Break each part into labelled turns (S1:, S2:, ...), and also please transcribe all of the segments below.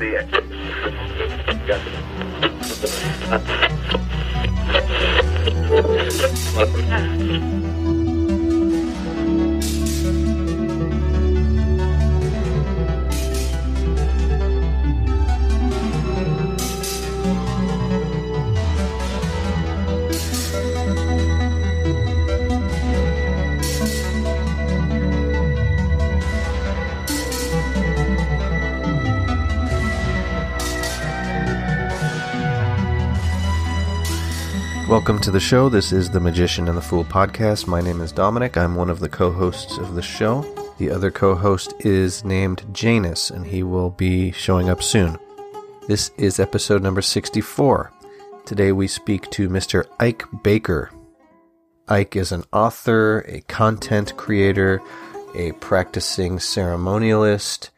S1: see it.
S2: Welcome to the show. This is the Magician and the Fool podcast. My name is Dominic. I'm one of the co hosts of the show. The other co host is named Janus, and he will be showing up soon. This is episode number 64. Today we speak to Mr. Ike Baker. Ike is an author, a content creator, a practicing ceremonialist,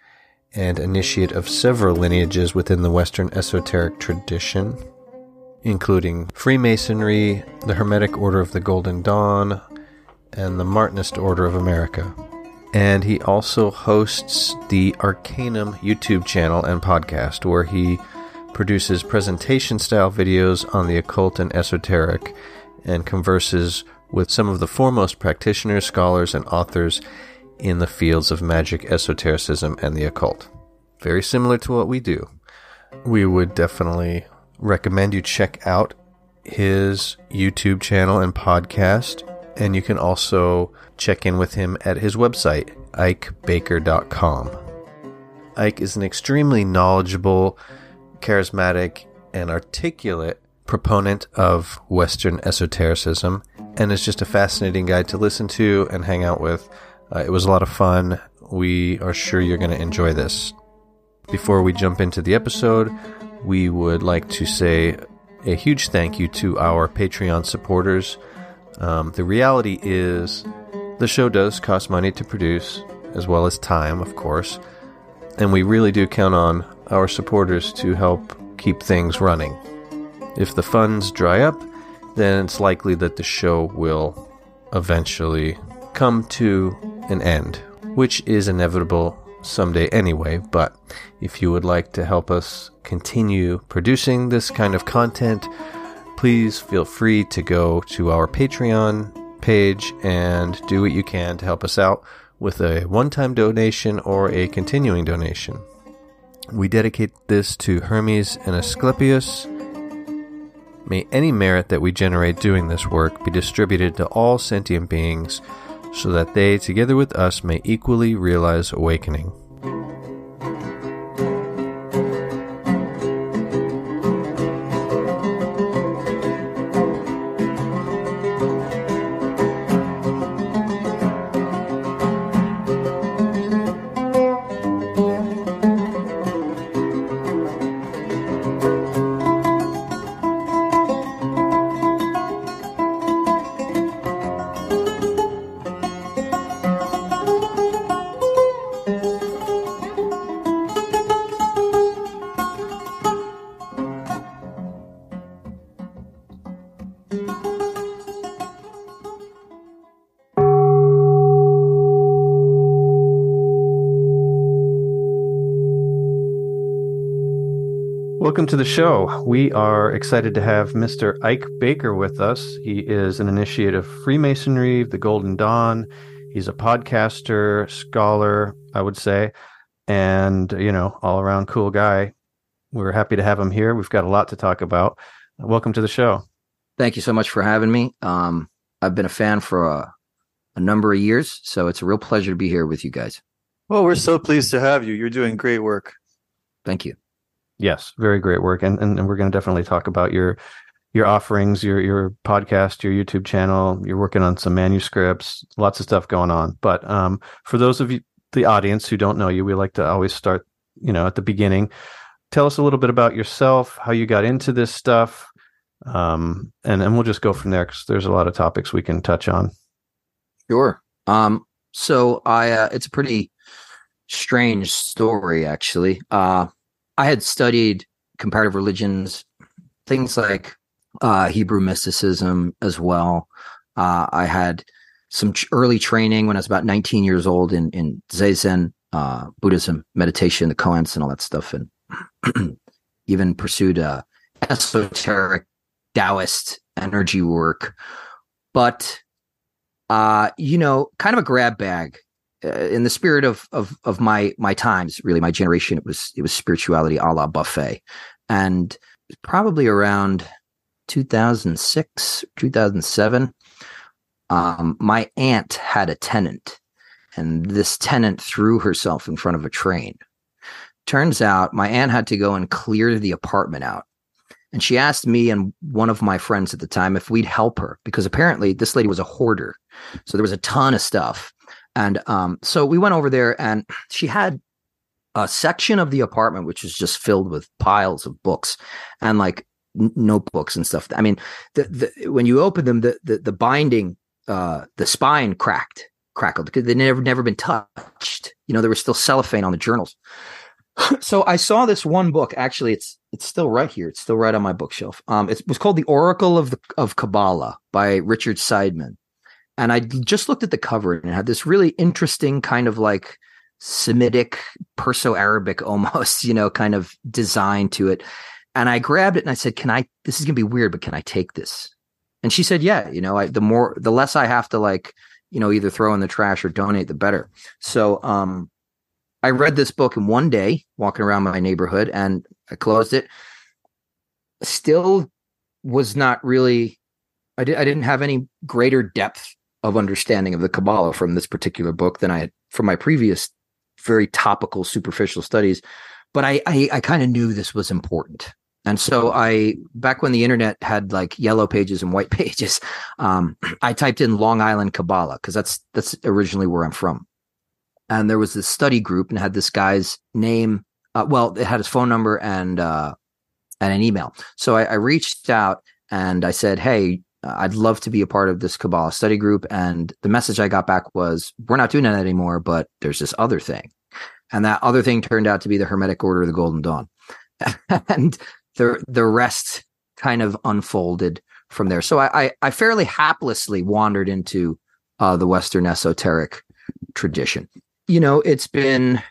S2: and initiate of several lineages within the Western esoteric tradition including Freemasonry, the Hermetic Order of the Golden Dawn, and the Martinist Order of America. And he also hosts the Arcanvm YouTube channel and podcast, where he produces presentation style videos on the occult and esoteric and converses with some of the foremost practitioners, scholars, and authors in the fields of magic, esotericism, and the occult. Very similar to what we do. We would definitely recommend you check out his YouTube channel and podcast. And you can also check in with him at his website, ikebaker.com. Ike is an extremely knowledgeable, charismatic, and articulate proponent of Western esotericism and is just a fascinating guy to listen to and hang out with. Uh, it was a lot of fun. We are sure you're going to enjoy this. Before we jump into the episode, we would like to say a huge thank you to our Patreon supporters. Um, the reality is, the show does cost money to produce, as well as time, of course, and we really do count on our supporters to help keep things running. If the funds dry up, then it's likely that the show will eventually come to an end, which is inevitable someday anyway. But if you would like to help us continue producing this kind of content, please feel free to go to our Patreon page and do what you can to help us out with a one time donation or a continuing donation. We dedicate this to Hermes and Asclepius. May any merit that we generate doing this work be distributed to all sentient beings so that they, together with us, may equally realize awakening. Welcome to the show. We are excited to have Mr. Ike Baker with us. He is an initiate of Freemasonry, the Golden Dawn. He's a podcaster, scholar, I would say, and, you know, all around cool guy. We're happy to have him here. We've got a lot to talk about. Welcome to the show.
S3: Thank you so much for having me. Um, I've been a fan for a, a number of years, so it's a real pleasure to be here with you guys.
S4: Well, we're so pleased to have you. You're doing great work.
S3: Thank you.
S2: Yes, very great work, and and, and we're going to definitely talk about your your offerings, your your podcast, your YouTube channel. You're working on some manuscripts, lots of stuff going on. But um, for those of you, the audience who don't know you, we like to always start, you know, at the beginning. Tell us a little bit about yourself, how you got into this stuff, um, and and we'll just go from there because there's a lot of topics we can touch on.
S3: Sure. Um, so I, uh, it's a pretty strange story, actually. Uh, I had studied comparative religions, things like uh, Hebrew mysticism as well. Uh, I had some early training when I was about 19 years old in, in Zazen, uh, Buddhism, meditation, the koans and all that stuff. And even pursued a esoteric Taoist energy work, but uh, you know, kind of a grab bag. Uh, in the spirit of of of my my times, really my generation, it was it was spirituality a la buffet, and probably around 2006 2007 um, my aunt had a tenant and this tenant threw herself in front of a train turns out my aunt had to go and clear the apartment out and she asked me and one of my friends at the time if we'd help her because apparently this lady was a hoarder. So there was a ton of stuff. And um, so we went over there and she had a section of the apartment which was just filled with piles of books and like n- notebooks and stuff. I mean, the, the, when you open them, the, the, the binding, uh, the spine cracked, crackled because they never, never been touched. You know, there was still cellophane on the journals. so I saw this one book. Actually, it's it's still right here. It's still right on my bookshelf. Um, it was called The Oracle of the of Kabbalah by Richard Seidman, and I just looked at the cover and it had this really interesting kind of like Semitic, Perso-Arabic almost, you know, kind of design to it. And I grabbed it and I said, "Can I? This is gonna be weird, but can I take this?" And she said, "Yeah." You know, I, the more, the less I have to like, you know, either throw in the trash or donate, the better. So, um, I read this book in one day, walking around my neighborhood, and I closed it. Still was not really. I, did, I didn't have any greater depth of understanding of the Kabbalah from this particular book than I had from my previous very topical, superficial studies. But I, I, I kind of knew this was important. And so I, back when the internet had like yellow pages and white pages, um, I typed in Long Island Kabbalah because that's that's originally where I'm from and there was this study group and had this guy's name. Uh, well, it had his phone number and uh, and an email. So I, I reached out and I said, "Hey, I'd love to be a part of this Kabbalah study group." And the message I got back was, "We're not doing that anymore, but there's this other thing." And that other thing turned out to be the Hermetic Order of the Golden Dawn, and the the rest kind of unfolded from there. So I I, I fairly haplessly wandered into uh, the Western esoteric tradition you know, it's been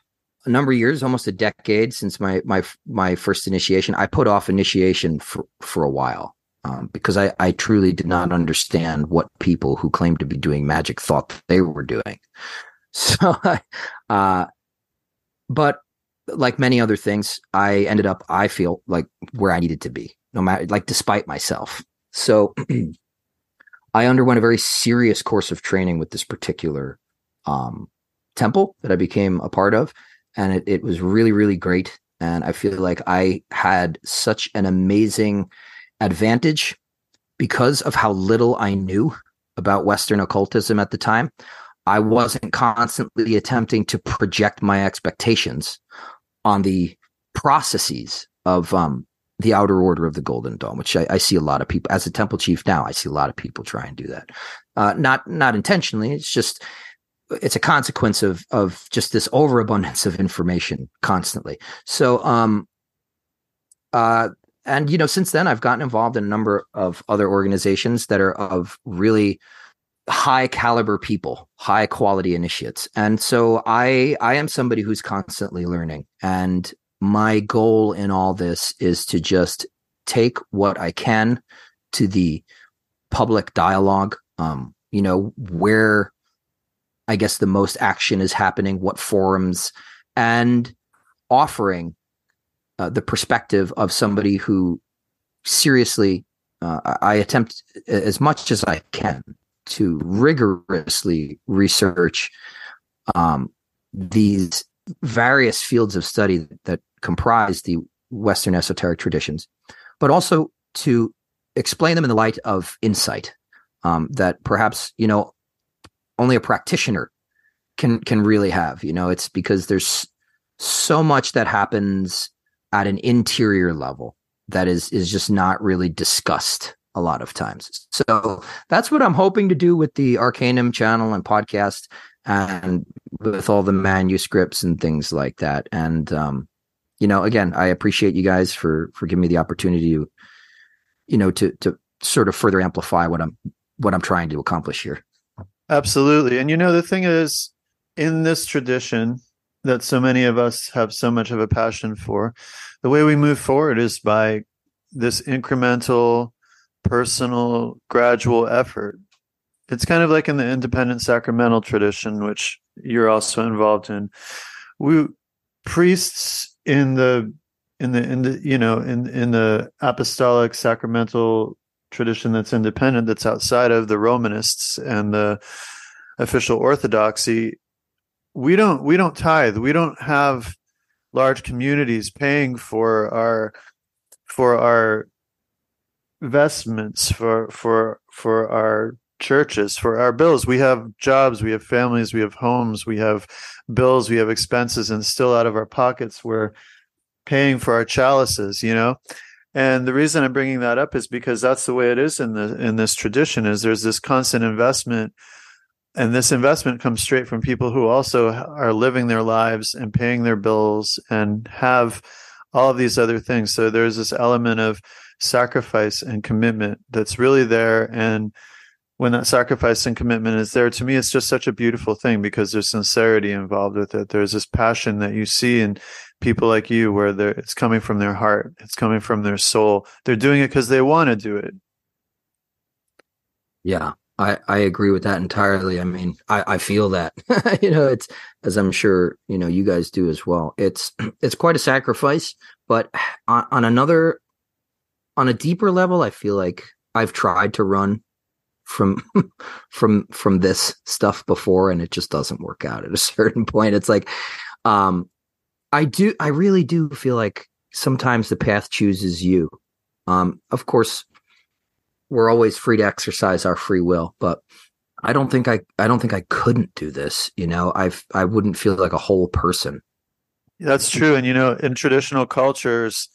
S3: a number of years, almost a decade since my my my first initiation. I put off initiation for for a while um, because I I truly did not understand what people who claimed to be doing magic thought they were doing. So, uh, but like many other things, I ended up I feel like where I needed to be, no matter like despite myself. So. I underwent a very serious course of training with this particular um, temple that I became a part of. And it, it was really, really great. And I feel like I had such an amazing advantage because of how little I knew about Western occultism at the time. I wasn't constantly attempting to project my expectations on the processes of um, the outer order of the Golden Dawn, which I, I, see a lot of people as a temple chief now. I see a lot of people try and do that, uh, not not intentionally. It's just it's a consequence of of just this overabundance of information constantly. So um uh and you know since then I've gotten involved in a number of other organizations that are of really high caliber people, high quality initiates. And so I I am somebody who's constantly learning and my goal in all this is to just take what I can to the public dialogue um you know where I guess the most action is happening, what forums, and offering uh, the perspective of somebody who seriously, uh, I attempt as much as I can to rigorously research um, these various fields of study that comprise the Western esoteric traditions, but also to explain them in the light of insight um, that perhaps you know only a practitioner can can really have. You know, it's because there's so much that happens at an interior level that is is just not really discussed a lot of times. So that's what I'm hoping to do with the Arcanvm channel and podcast and with all the manuscripts and things like that. And um, you know, again, I appreciate you guys for for giving me the opportunity to, you know, to to sort of further amplify what I'm what I'm trying to accomplish here.
S4: Absolutely. And you know, the thing is, in this tradition, that so many of us have so much of a passion for. The way we move forward is by this incremental, personal, gradual effort. It's kind of like in the independent sacramental tradition, which you're also involved in. We priests in the in the in the you know in in the apostolic sacramental tradition that's independent that's outside of the romanists and the official orthodoxy we don't we don't tithe. We don't have large communities paying for our for our vestments for for for our churches for our bills. We have jobs we have families we have homes we have bills we have expenses and still out of our pockets we're paying for our chalices you know? And the reason i'm bringing that up is because that's the way it is in the in this tradition is there's this constant investment and this investment comes straight from people who also are living their lives and paying their bills and have all of these other things. So there's this element of sacrifice and commitment that's really there. And when that sacrifice and commitment is there to me it's just such a beautiful thing because there's sincerity involved with it. There's this passion that you see in people like you where it's coming from their heart. It's coming from their soul. They're doing it because they want to do it.
S3: Yeah I, I agree with that entirely. I mean, I, I feel that, you know, it's as I'm sure, you know, you guys do as well. It's, it's quite a sacrifice, but on, on another, on a deeper level, I feel like I've tried to run from from from this stuff before and it just doesn't work out at a certain point it's like um i do i really do feel like sometimes the path chooses you um of course we're always free to exercise our free will but i don't think i i don't think i couldn't do this you know i've i wouldn't feel like a whole person
S4: that's true and you know in traditional cultures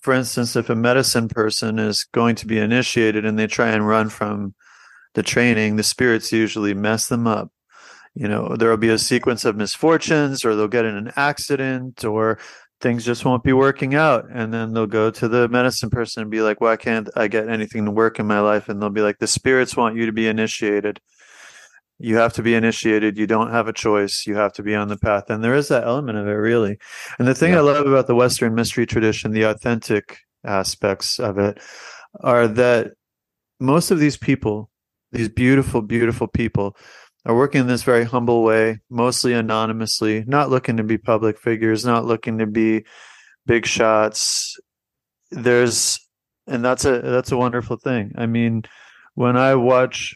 S4: for instance, if a medicine person is going to be initiated and they try and run from the training, the spirits usually mess them up. You know, there will be a sequence of misfortunes, or they'll get in an accident, or things just won't be working out. And then they'll go to the medicine person and be like, Why can't I get anything to work in my life? And they'll be like, The spirits want you to be initiated you have to be initiated you don't have a choice you have to be on the path and there is that element of it really and the thing yeah. i love about the western mystery tradition the authentic aspects of it are that most of these people these beautiful beautiful people are working in this very humble way mostly anonymously not looking to be public figures not looking to be big shots there's and that's a that's a wonderful thing i mean when i watch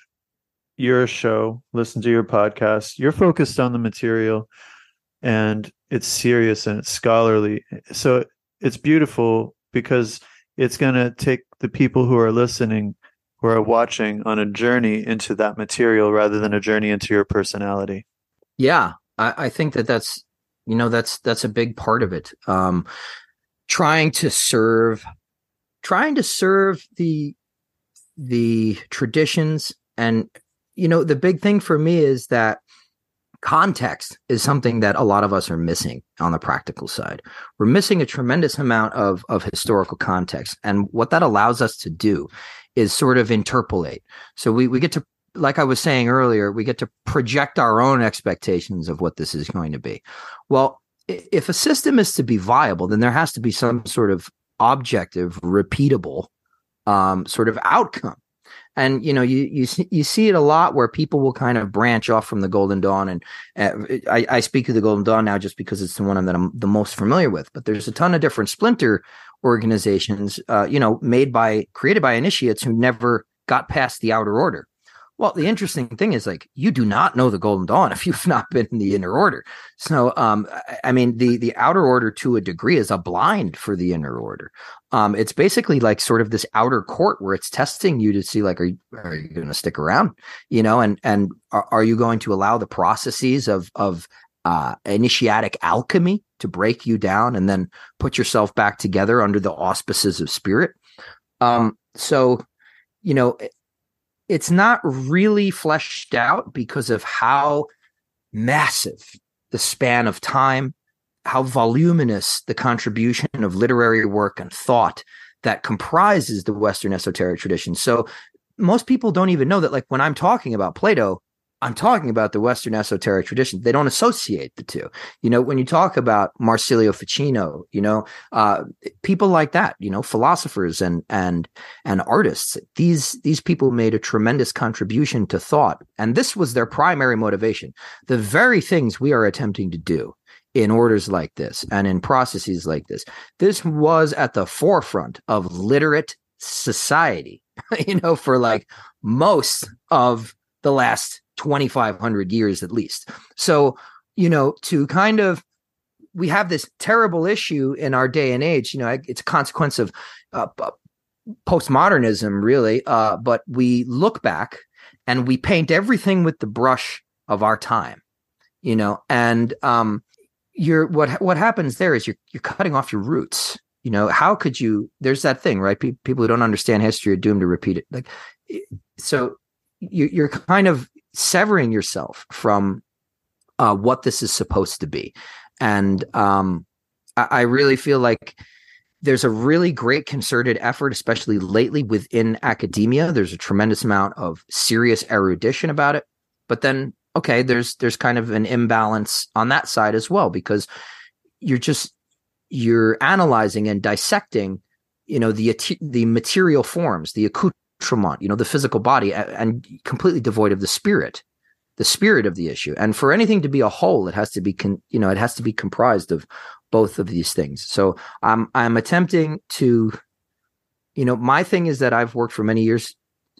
S4: your show, listen to your podcast, you're focused on the material and it's serious and it's scholarly. So it's beautiful because it's going to take the people who are listening, who are watching on a journey into that material rather than a journey into your personality.
S3: Yeah, I, I think that that's, you know, that's, that's a big part of it. Um, trying to serve, trying to serve the, the traditions and you know, the big thing for me is that context is something that a lot of us are missing on the practical side. We're missing a tremendous amount of, of historical context. And what that allows us to do is sort of interpolate. So we, we get to, like I was saying earlier, we get to project our own expectations of what this is going to be. Well, if a system is to be viable, then there has to be some sort of objective, repeatable um, sort of outcome and you know you you you see it a lot where people will kind of branch off from the Golden Dawn, and uh, I, I speak of the Golden Dawn now just because it's the one that I'm the most familiar with. But there's a ton of different splinter organizations, uh, you know, made by created by initiates who never got past the outer order. Well, the interesting thing is like you do not know the Golden Dawn if you've not been in the inner order. So, um, I mean, the the outer order to a degree is a blind for the inner order. Um, it's basically like sort of this outer court where it's testing you to see like, are you are you going to stick around? You know, and and are, are you going to allow the processes of of uh, initiatic alchemy to break you down and then put yourself back together under the auspices of spirit? Um, so, you know, it's not really fleshed out because of how massive the span of time, how voluminous the contribution of literary work and thought that comprises the Western esoteric tradition. So most people don't even know that, like when I'm talking about Plato, I'm talking about the Western esoteric tradition. They don't associate the two. You know, when you talk about Marsilio Ficino, you know, uh, people like that, you know, philosophers and and and artists. These these people made a tremendous contribution to thought, and this was their primary motivation. The very things we are attempting to do in orders like this and in processes like this. This was at the forefront of literate society, you know, for like most of the last 2500 years at least. So, you know, to kind of we have this terrible issue in our day and age, you know, it's a consequence of uh, postmodernism really, uh, but we look back and we paint everything with the brush of our time, you know, and um you're what what happens there is you're you're cutting off your roots you know how could you there's that thing right Pe- people who don't understand history are doomed to repeat it like so you, you're kind of severing yourself from uh, what this is supposed to be. And um, I, I really feel like there's a really great concerted effort especially lately within academia. There's a tremendous amount of serious erudition about it. But then okay there's there's kind of an imbalance on that side as well because you're just you're analyzing and dissecting you know the the material forms the accoutrement you know the physical body and completely devoid of the spirit the spirit of the issue. And for anything to be a whole it has to be con, you know it has to be comprised of both of these things. So i'm i'm attempting to you know my thing is that i've worked for many years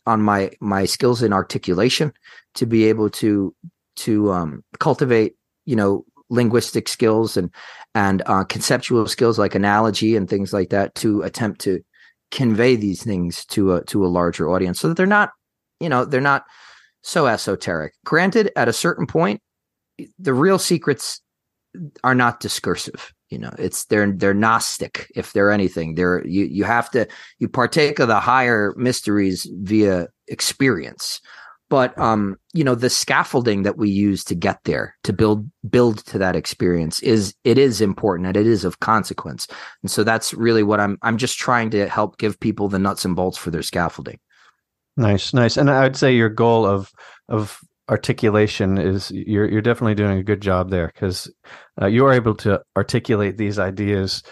S3: on my my skills in articulation to be able to to um, cultivate you know linguistic skills and and uh, conceptual skills like analogy and things like that to attempt to convey these things to a to a larger audience so that they're not you know they're not so esoteric. Granted at a certain point the real secrets are not discursive you know it's they're they're gnostic if they're anything. They're you you have to you partake of the higher mysteries via experience but um you know the scaffolding that we use to get there to build build to that experience is it is important and it is of consequence. And so that's really what i'm i'm just trying to help give people the nuts and bolts for their scaffolding.
S5: Nice nice. And i'd say your goal of of articulation is you're you're definitely doing a good job there because uh, you are able to articulate these ideas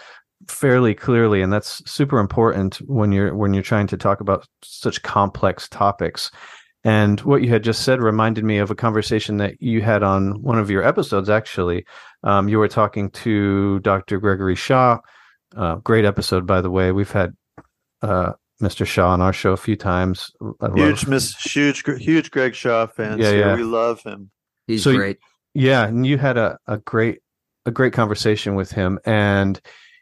S5: fairly clearly. And that's super important when you're when you're trying to talk about such complex topics and what you had just said reminded me of a conversation that you had on one of your episodes actually um, you were talking to dr gregory shaw uh, great episode by the way we've had uh, Mr. Shaw on our show a few times.
S4: I huge. Miss, huge, huge Greg Shaw fans. Yeah, yeah. we love him.
S3: He's so, great.
S5: Yeah, and you had a, a great a great conversation with him, and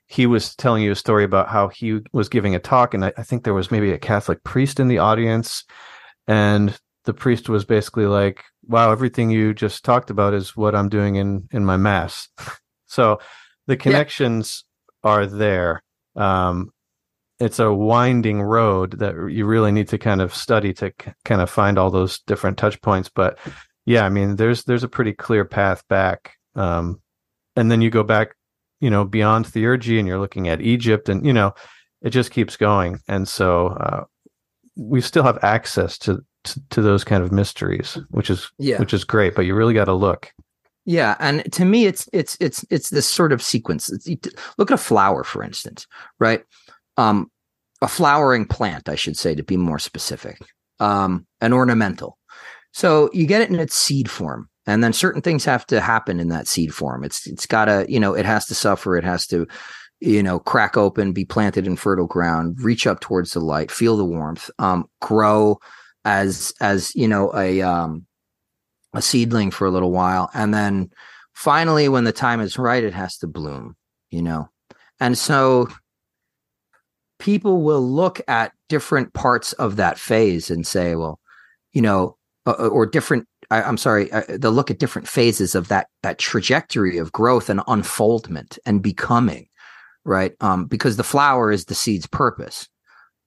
S5: he was telling you a story about how he was giving a talk, and I, I think there was maybe a Catholic priest in the audience, and the priest was basically like, "Wow, everything you just talked about is what I'm doing in in my mass." so the connections yeah. are there. Um, it's a winding road that you really need to kind of study to kind of find all those different touch points but yeah i mean there's there's a pretty clear path back um, and then you go back you know beyond theurgy and you're looking at egypt and you know it just keeps going and so uh, we still have access to, to, to those kind of mysteries which is yeah which is great but you really got to look
S3: yeah and to me it's it's it's it's this sort of sequence it's, look at a flower for instance right um, a flowering plant, I should say, to be more specific, um, an ornamental. So you get it in its seed form, and then certain things have to happen in that seed form. It's it's got to you know it has to suffer. It has to you know crack open, be planted in fertile ground, reach up towards the light, feel the warmth, um, grow as as you know a um, a seedling for a little while, and then finally, when the time is right, it has to bloom. You know, and so people will look at different parts of that phase and say, well, you know, uh, uh or different. I, am sorry. Uh, they'll look at different phases of that that trajectory of growth and unfoldment and becoming, right? Um, because the flower is the seed's purpose.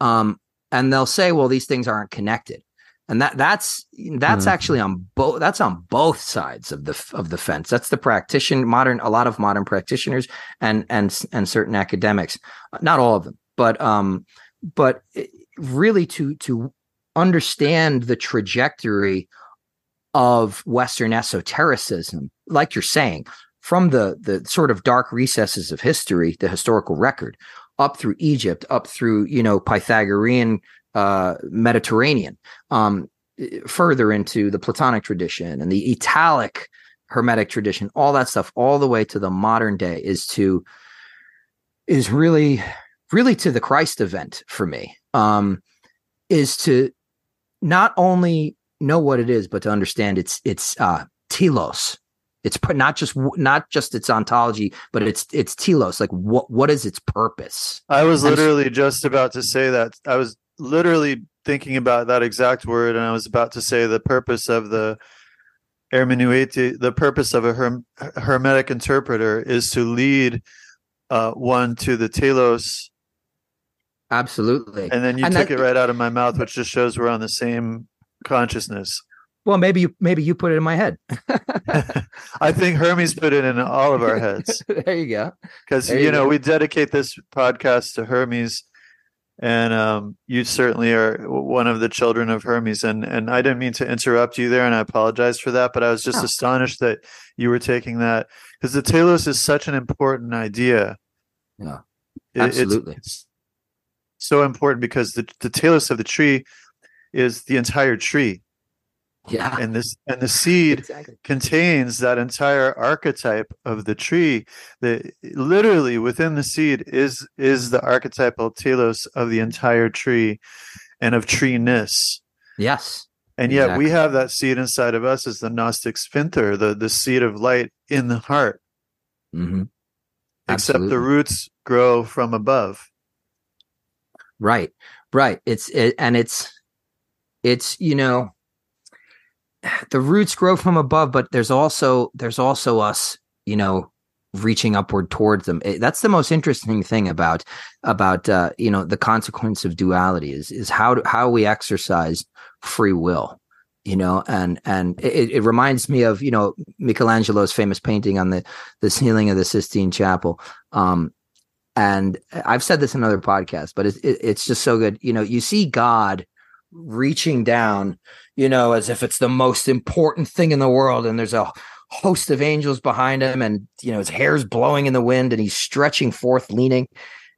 S3: Um, and they'll say, well, these things aren't connected and that that's that's mm. actually on both that's on both sides of the of the fence that's the practitioner modern a lot of modern practitioners and and and certain academics not all of them but um but really to to understand the trajectory of Western esotericism, like you're saying, from the the sort of dark recesses of history, the historical record, up through Egypt, up through you know Pythagorean uh, Mediterranean, um, further into the Platonic tradition and the Italic Hermetic tradition, all that stuff, all the way to the modern day, is to is really really to the Christ event for me. Um, is to not only know what it is, but to understand its its uh, telos. It's not just not just its ontology, but it's it's telos. Like what what is its purpose?
S4: I was literally just about to say that. I was literally thinking about that exact word, and I was about to say the purpose of the hermeneutic, the purpose of a herm, hermetic interpreter is to lead uh, one to the telos.
S3: Absolutely.
S4: And then you
S3: And
S4: took
S3: that-
S4: it right out of my mouth, which just shows we're on the same consciousness.
S3: Well, maybe you maybe you put it in my head.
S4: I think Hermes put it in all of our heads
S3: there you go.
S4: because you
S3: you
S4: know
S3: go.
S4: we dedicate this podcast to Hermes, and um, you certainly are one of the children of Hermes. And and I didn't mean to interrupt you there, and I apologize for that. But I was just
S3: No.
S4: astonished that you were taking that because the telos is such an important idea.
S3: Yeah,
S4: It- it's-
S3: absolutely.
S4: it's so important because the the telos of the tree is the entire tree,
S3: Yeah.
S4: and this and the seed
S3: Exactly.
S4: contains that entire archetype of the tree that literally within the seed is is the archetypal telos of the entire tree and of treeness
S3: Yes.
S4: and yet we have that seed inside of us as the gnostic spinther the the seed of light in the heart
S3: hmm
S4: except the roots grow from above
S3: Right. Right. It's it, and it's it's you know the roots grow from above, but there's also there's also us, you know, reaching upward towards them. It- that's the most interesting thing about about uh, you know the consequence of duality is is how how we exercise free will. You know, and and it, it reminds me of you know Michelangelo's famous painting on the the ceiling of the Sistine Chapel. Um, and I've said this in other podcasts, but it's it, it's just so good. You know, you see God reaching down, you know, as if it's the most important thing in the world, and there's a host of angels behind him, and you know his hair's blowing in the wind, and he's stretching forth, leaning,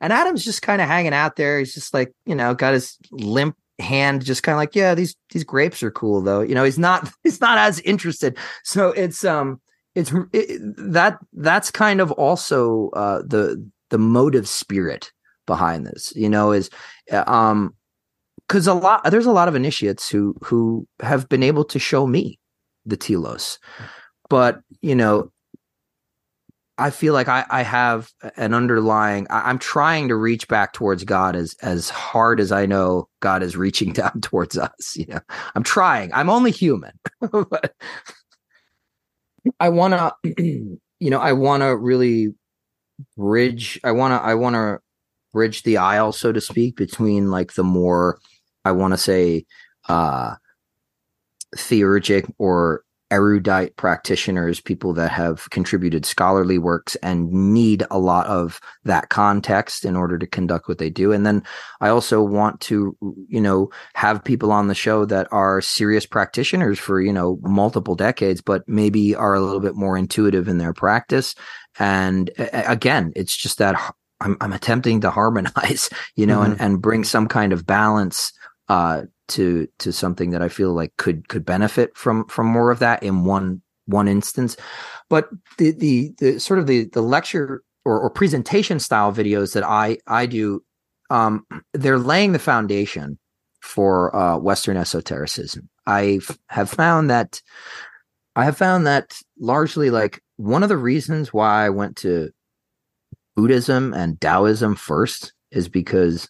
S3: and Adam's just kind of hanging out there. He's just like, you know, got his limp hand, just kind of like, yeah, these these grapes are cool, though. You know, he's not he's not as interested. So it's um it's it, that that's kind of also uh the the motive spirit behind this you know is uh, um because a lot there's a lot of initiates who who have been able to show me the telos. But you know i feel like i i have an underlying I, i'm trying to reach back towards god as as hard as i know god is reaching down towards us you know? I'm trying. I'm only human. But i want to you know i want to really bridge i want to i want to bridge the aisle so to speak between like the more i want to say uh theurgic or erudite practitioners people that have contributed scholarly works and need a lot of that context in order to conduct what they do. And then i also want to you know have people on the show that are serious practitioners for you know multiple decades but maybe are a little bit more intuitive in their practice. And again it's just that i'm, I'm attempting to harmonize you know and, and bring some kind of balance uh to to something that i feel like could could benefit from from more of that in one one instance. But the the, the sort of the the lecture or, or presentation style videos that i i do um they're laying the foundation for uh western esotericism. I have found that i have found that largely like one of the reasons why i went to buddhism and taoism first is because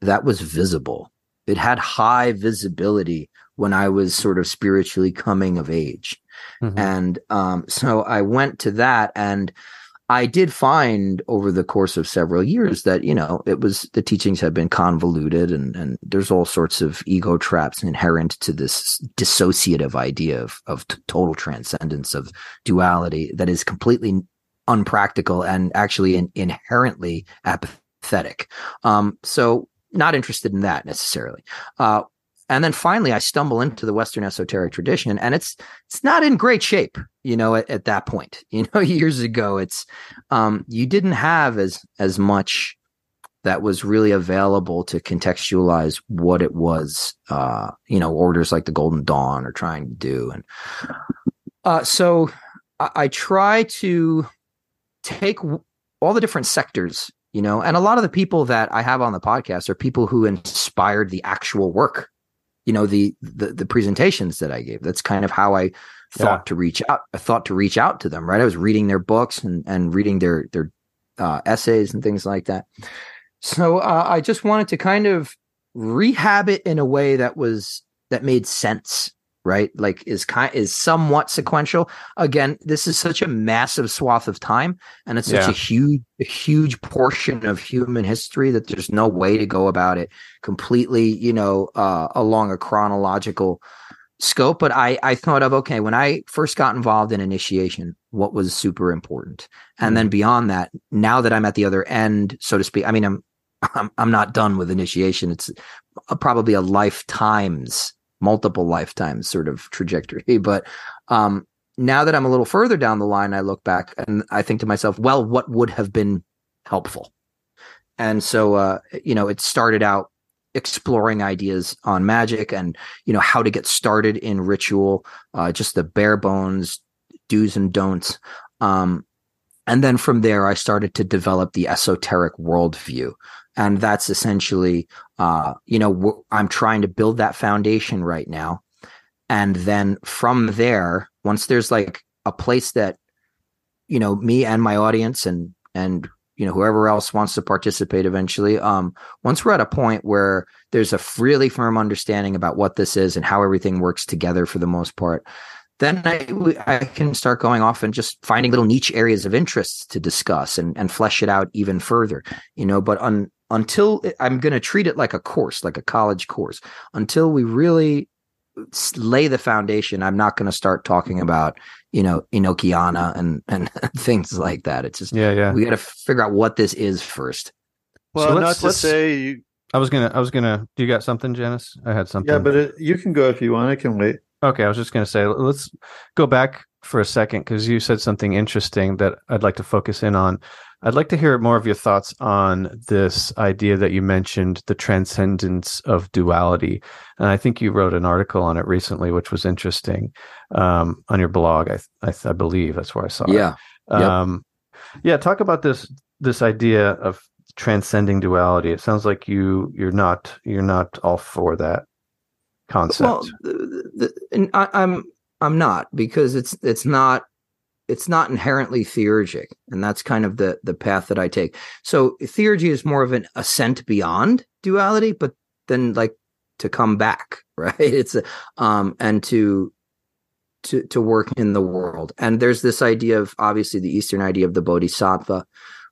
S3: that was visible it had high visibility when i was sort of spiritually coming of age
S5: Mhm.
S3: and um, so I went to that, and I did find over the course of several years that you know it was the teachings had been convoluted, and and there's all sorts of ego traps inherent to this dissociative idea of of t- total transcendence of duality that is completely unpractical and actually in, inherently apathetic. Um, so not interested in that necessarily. Uh, and then finally I stumble into the Western esoteric tradition and it's it's not in great shape, you know, at, at that point. You know, years ago it's um you didn't have as as much that was really available to contextualize what it was uh you know orders like the golden dawn are trying to do and uh so i, I try to take all the different sectors you know? And a lot of the people that i have on the podcast are people who inspired the actual work you know the the, the presentations that i gave. That's kind of how i thought yeah. to reach out i thought to reach out to them right? I was reading their books and and reading their their uh, essays and things like that. So uh, I just wanted to kind of rehab it in a way that was that made sense, right? Like is kind is somewhat sequential. Again, this is such a massive swath of time, and it's such yeah. a huge, a huge portion of human history that there's no way to go about it completely, you know, uh, along a chronological scope. But I I thought of okay when I first got involved in initiation, what was super important, and mm-hmm. then beyond that, now that I'm at the other end, so to speak. I mean, I'm I'm, I'm not done with initiation. It's a, probably a lifetimes, multiple lifetimes sort of trajectory. But um, now that I'm a little further down the line, I look back and I think to myself, well, what would have been helpful? And so, uh, you know, it started out exploring ideas on magic and you know how to get started in ritual, uh, just the bare bones do's and don'ts. Um, and then from there, I started to develop the esoteric worldview, and that's essentially uh, you know i'm trying to build that foundation right now. And then from there once there's like a place that you know me and my audience and and you know whoever else wants to participate eventually um once we're at a point where there's a really firm understanding about what this is and how everything works together for the most part then I, I can start going off and just finding little niche areas of interest to discuss and, and flesh it out even further, you know, but on, until I'm going to treat it like a course, like a college course, until we really lay the foundation. I'm not going to start talking about, you know, Enochiana and, and things like that. It's just,
S5: yeah, yeah.
S3: We got to figure out what this is first.
S4: Well, so not to say you,
S5: I was gonna. I was gonna. Do you got something, Janice? I had something.
S4: Yeah, but it, you can go if you want. I can wait.
S5: Okay, I was just gonna say. Let's go back for a second because you said something interesting that I'd like to focus in on. I'd like to hear more of your thoughts on this idea that you mentioned, the transcendence of duality. And I think you wrote an article on it recently, which was interesting um, on your blog. I, I, I, believe that's where I saw
S3: yeah.
S5: it. Um, yep. Yeah. Talk about this this idea of transcending duality. It sounds like you you're not you're not all for that concept. Well,
S3: the, the, I, I'm I'm not because it's it's not it's not inherently theurgic and that's kind of the the path that i take. So theurgy is more of an ascent beyond duality but then like to come back right? It's a, um and to to to work in the world. And there's this idea of obviously the eastern idea of the bodhisattva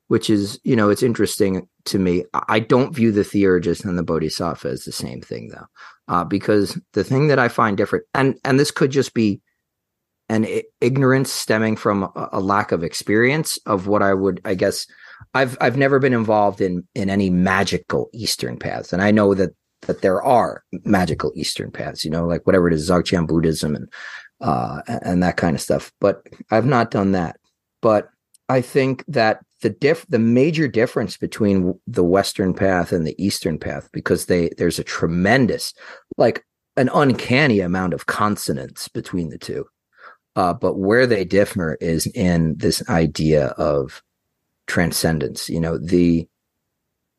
S3: which is you know it's interesting to me. I don't view the theurgist and the bodhisattva as the same thing though uh, because the thing that i find different and and this could just be and ignorance stemming from a, lack of experience of what I would, I guess, I've I've never been involved in in any magical Eastern paths, and I know that that there are magical Eastern paths, you know, like whatever it is, Dzogchen Buddhism and uh, and that kind of stuff. But I've not done that. But I think that the diff the major difference between the Western path and the Eastern path, because they there's a tremendous, like an uncanny amount of consonance between the two uh, but where they differ is in this idea of transcendence. You know, the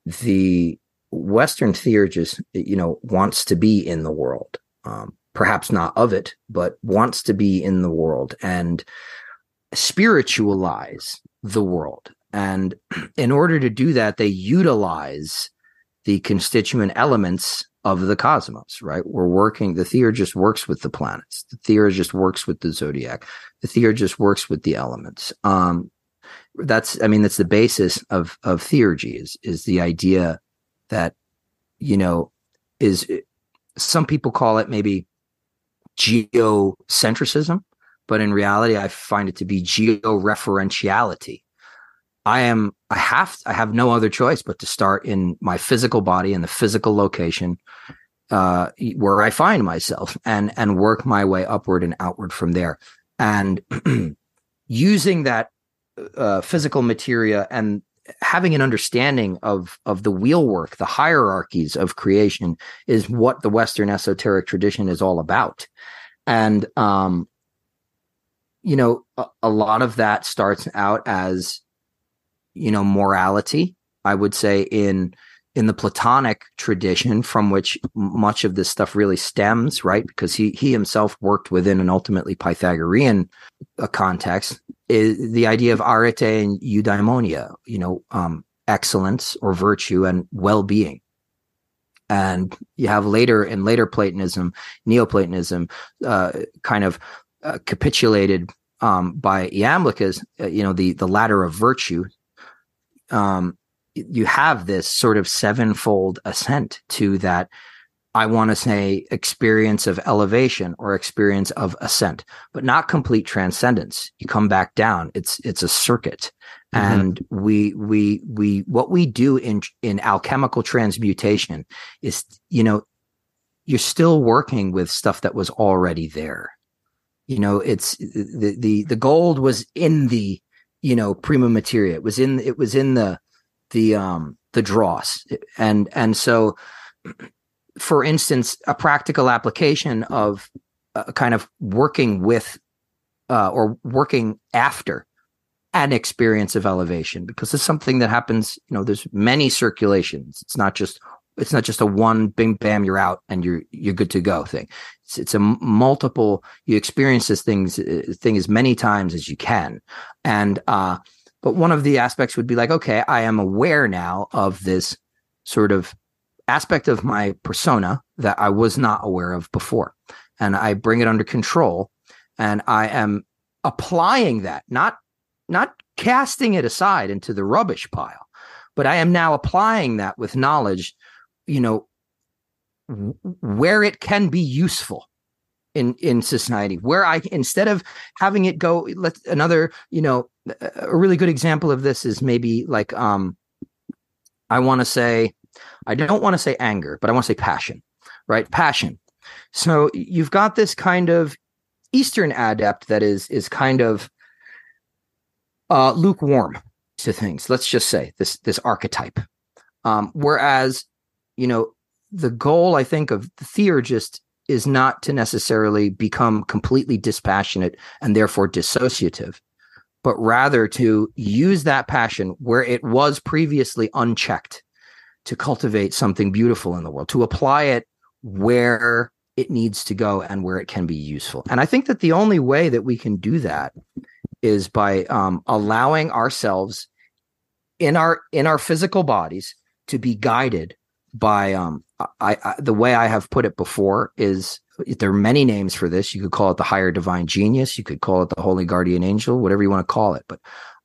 S3: the Western theurgist, you know, wants to be in the world, um, perhaps not of it, but wants to be in the world and spiritualize the world. And in order to do that, they utilize the constituent elements of the cosmos, right? We're working, the theurgist works with the planets. The theurgist works with the zodiac. The theurgist works with the elements. Um, that's, I mean, that's the basis of, of theurgy is, is the idea that, you know, is some people call it maybe geocentrism, but in reality, I find it to be georeferentiality. I am I have I have no other choice but to start in my physical body in the physical location uh, where I find myself and and work my way upward and outward from there. And using that uh, physical materia and having an understanding of of the wheelwork, the hierarchies of creation, is what the Western esoteric tradition is all about. And um, you know, a, a lot of that starts out as you know morality. I would say in in the Platonic tradition, from which much of this stuff really stems, right? Because he he himself worked within an ultimately Pythagorean uh, context, is the idea of arete and eudaimonia, you know, um, excellence or virtue and well-being. And you have later in later Platonism, Neoplatonism, uh, kind of uh, capitulated um, by Iamblichus, uh, you know, the the ladder of virtue. Um, you have this sort of sevenfold ascent to that I want to say experience of elevation or experience of ascent, but not complete transcendence. You come back down. It's it's a circuit. Mm-hmm. And we we we what we do in in alchemical transmutation is, you know, you're still working with stuff that was already there. You know, it's the the the gold was in the, you know, prima materia. It was in it was in the the um the dross. And and so for instance a practical application of uh, kind of working with uh, or working after an experience of elevation because it's something that happens you know there's many circulations. It's not just it's not just a one bing bam you're out and you're you're good to go thing it's, it's a multiple you experience this things uh, thing as many times as you can and uh but one of the aspects would be like, okay, I am aware now of this sort of aspect of my persona that I was not aware of before. And I bring it under control and I am applying that, not not casting it aside into the rubbish pile, but I am now applying that with knowledge, you know, where it can be useful in in society where i instead of having it go let another you know a really good example of this is maybe like um i want to say i don't want to say anger but i want to say passion right? Passion. So you've got this kind of eastern adept that is is kind of uh lukewarm to things let's just say this this archetype. Um whereas you know the goal i think of the theurgist is not to necessarily become completely dispassionate and therefore dissociative, but rather to use that passion where it was previously unchecked to cultivate something beautiful in the world, to apply it where it needs to go and where it can be useful. And I think that the only way that we can do that is by um, allowing ourselves in our in our physical bodies to be guided by um I, I, the way I have put it before is there are many names for this. You could call it the higher divine genius, you could call it the holy guardian angel, whatever you want to call it. But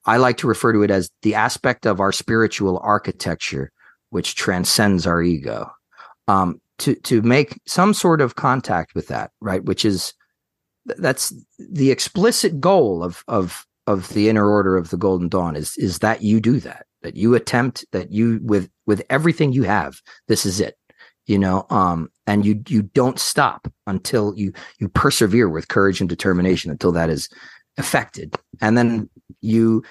S3: I like to refer to it as the aspect of our spiritual architecture which transcends our ego. Um, to to make some sort of contact with that, right? Which is that's the explicit goal of of of the inner order of the golden dawn is is that you do that that you attempt that you with with everything you have this is it you know um and you you don't stop until you you persevere with courage and determination until that is effected. And then you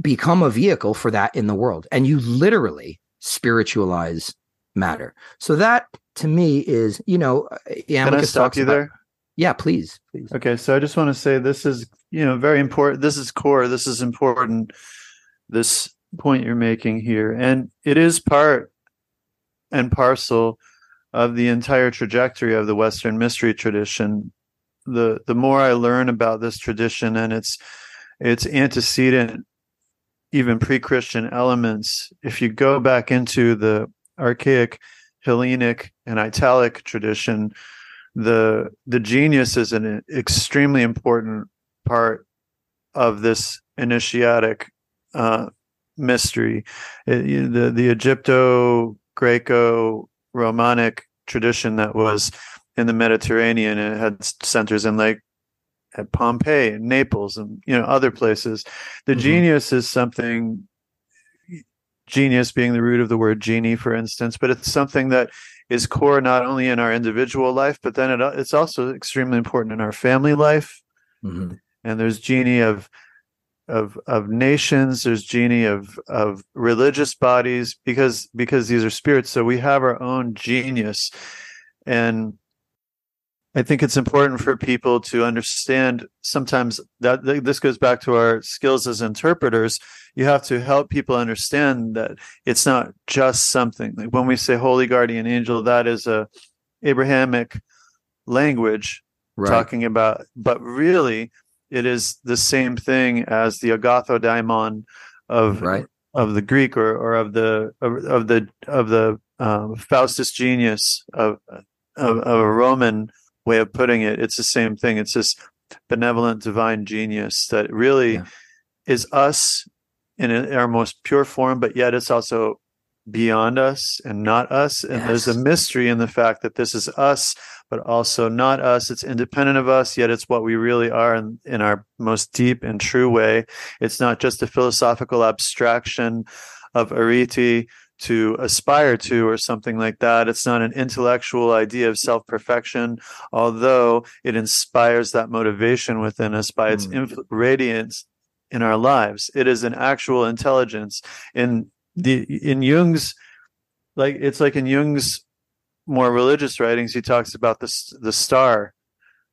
S3: become a vehicle for that in the world. And you literally spiritualize matter. So that to me is you know
S4: can i stop you
S3: about,
S4: there?
S3: Yeah please please.
S4: Okay so i just want to say this is you know very important this is core this is important this point you're making here. And it is part and parcel of the entire trajectory of the western mystery tradition the the more i learn about this tradition and its its antecedent even pre-christian elements if you go back into the archaic hellenic and italic tradition the the genius is an extremely important part of this initiatic uh, mystery. It, the the Egypto Greco Romanic tradition that was in the Mediterranean and it had centers in like at Pompeii and Naples and you know other places. The mm-hmm. genius is something genius being the root of the word genie, for instance, but it's something that is core not only in our individual life, but then it, it's also extremely important in our family life.
S3: Mhm.
S4: And there's genie of of of nations. There's genie of of religious bodies because because these are spirits. So we have our own genius, and I think it's important for people to understand sometimes that this goes back to our skills as interpreters. You have to help people understand that it's not just something like when we say holy guardian angel, that is a Abrahamic language
S3: Right.
S4: talking about, but really it is the same thing as the agatho daimon of
S3: Right.
S4: of the Greek or, or of the of, of the of the um, Faustus genius of, of of a Roman way of putting it. It's the same thing. It's this benevolent divine genius that really
S3: Yeah.
S4: is us in our most pure form, but yet it's also beyond us and not us. And there's a mystery in the fact that this is us, but also not us. It's independent of us, yet it's what we really are in, in our most deep and true way. It's not just a philosophical abstraction of arete to aspire to or something like that. It's not an intellectual idea of self perfection, although it inspires that motivation within us by its
S3: Mm.
S4: inf- radiance in our lives. It is an actual intelligence in the in Jung's like it's like in Jung's more religious writings he talks about the the star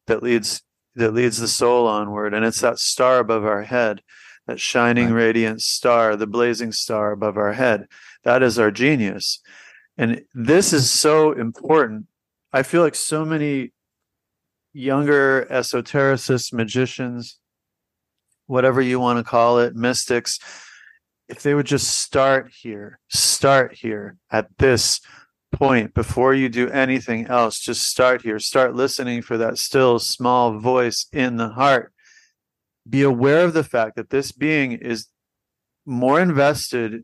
S4: that leads that leads the soul onward and it's that star above our head that shining
S3: Right.
S4: radiant star the blazing star above our head. That is our genius. And this is so important. I feel like so many younger esotericists magicians whatever you want to call it mystics if they would just start here start here at this point before you do anything else just start here. Start listening for that still small voice in the heart. Be aware of the fact that this being is more invested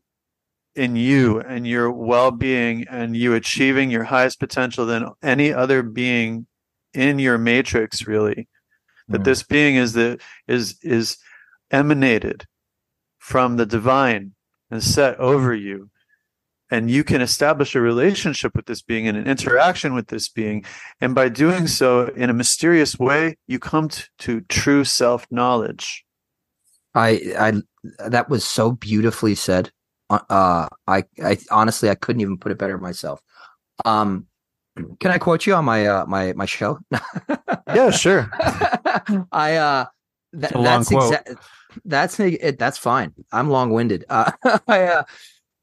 S4: in you and your well-being and you achieving your highest potential than any other being in your matrix really. That
S3: Mm.
S4: this being is the is is emanated from the divine and set over you and you can establish a relationship with this being and an interaction with this being and by doing so in a mysterious way you come t- to true self knowledge
S3: I, I, that was so beautifully said. Uh, Uh, I, I honestly, I couldn't even put it better myself. Um, can I quote you on my, uh, my, my show?
S4: yeah sure
S3: I, uh, that,
S5: a long
S3: that's exactly, that's, it, that's fine. I'm long winded. Uh, I, uh,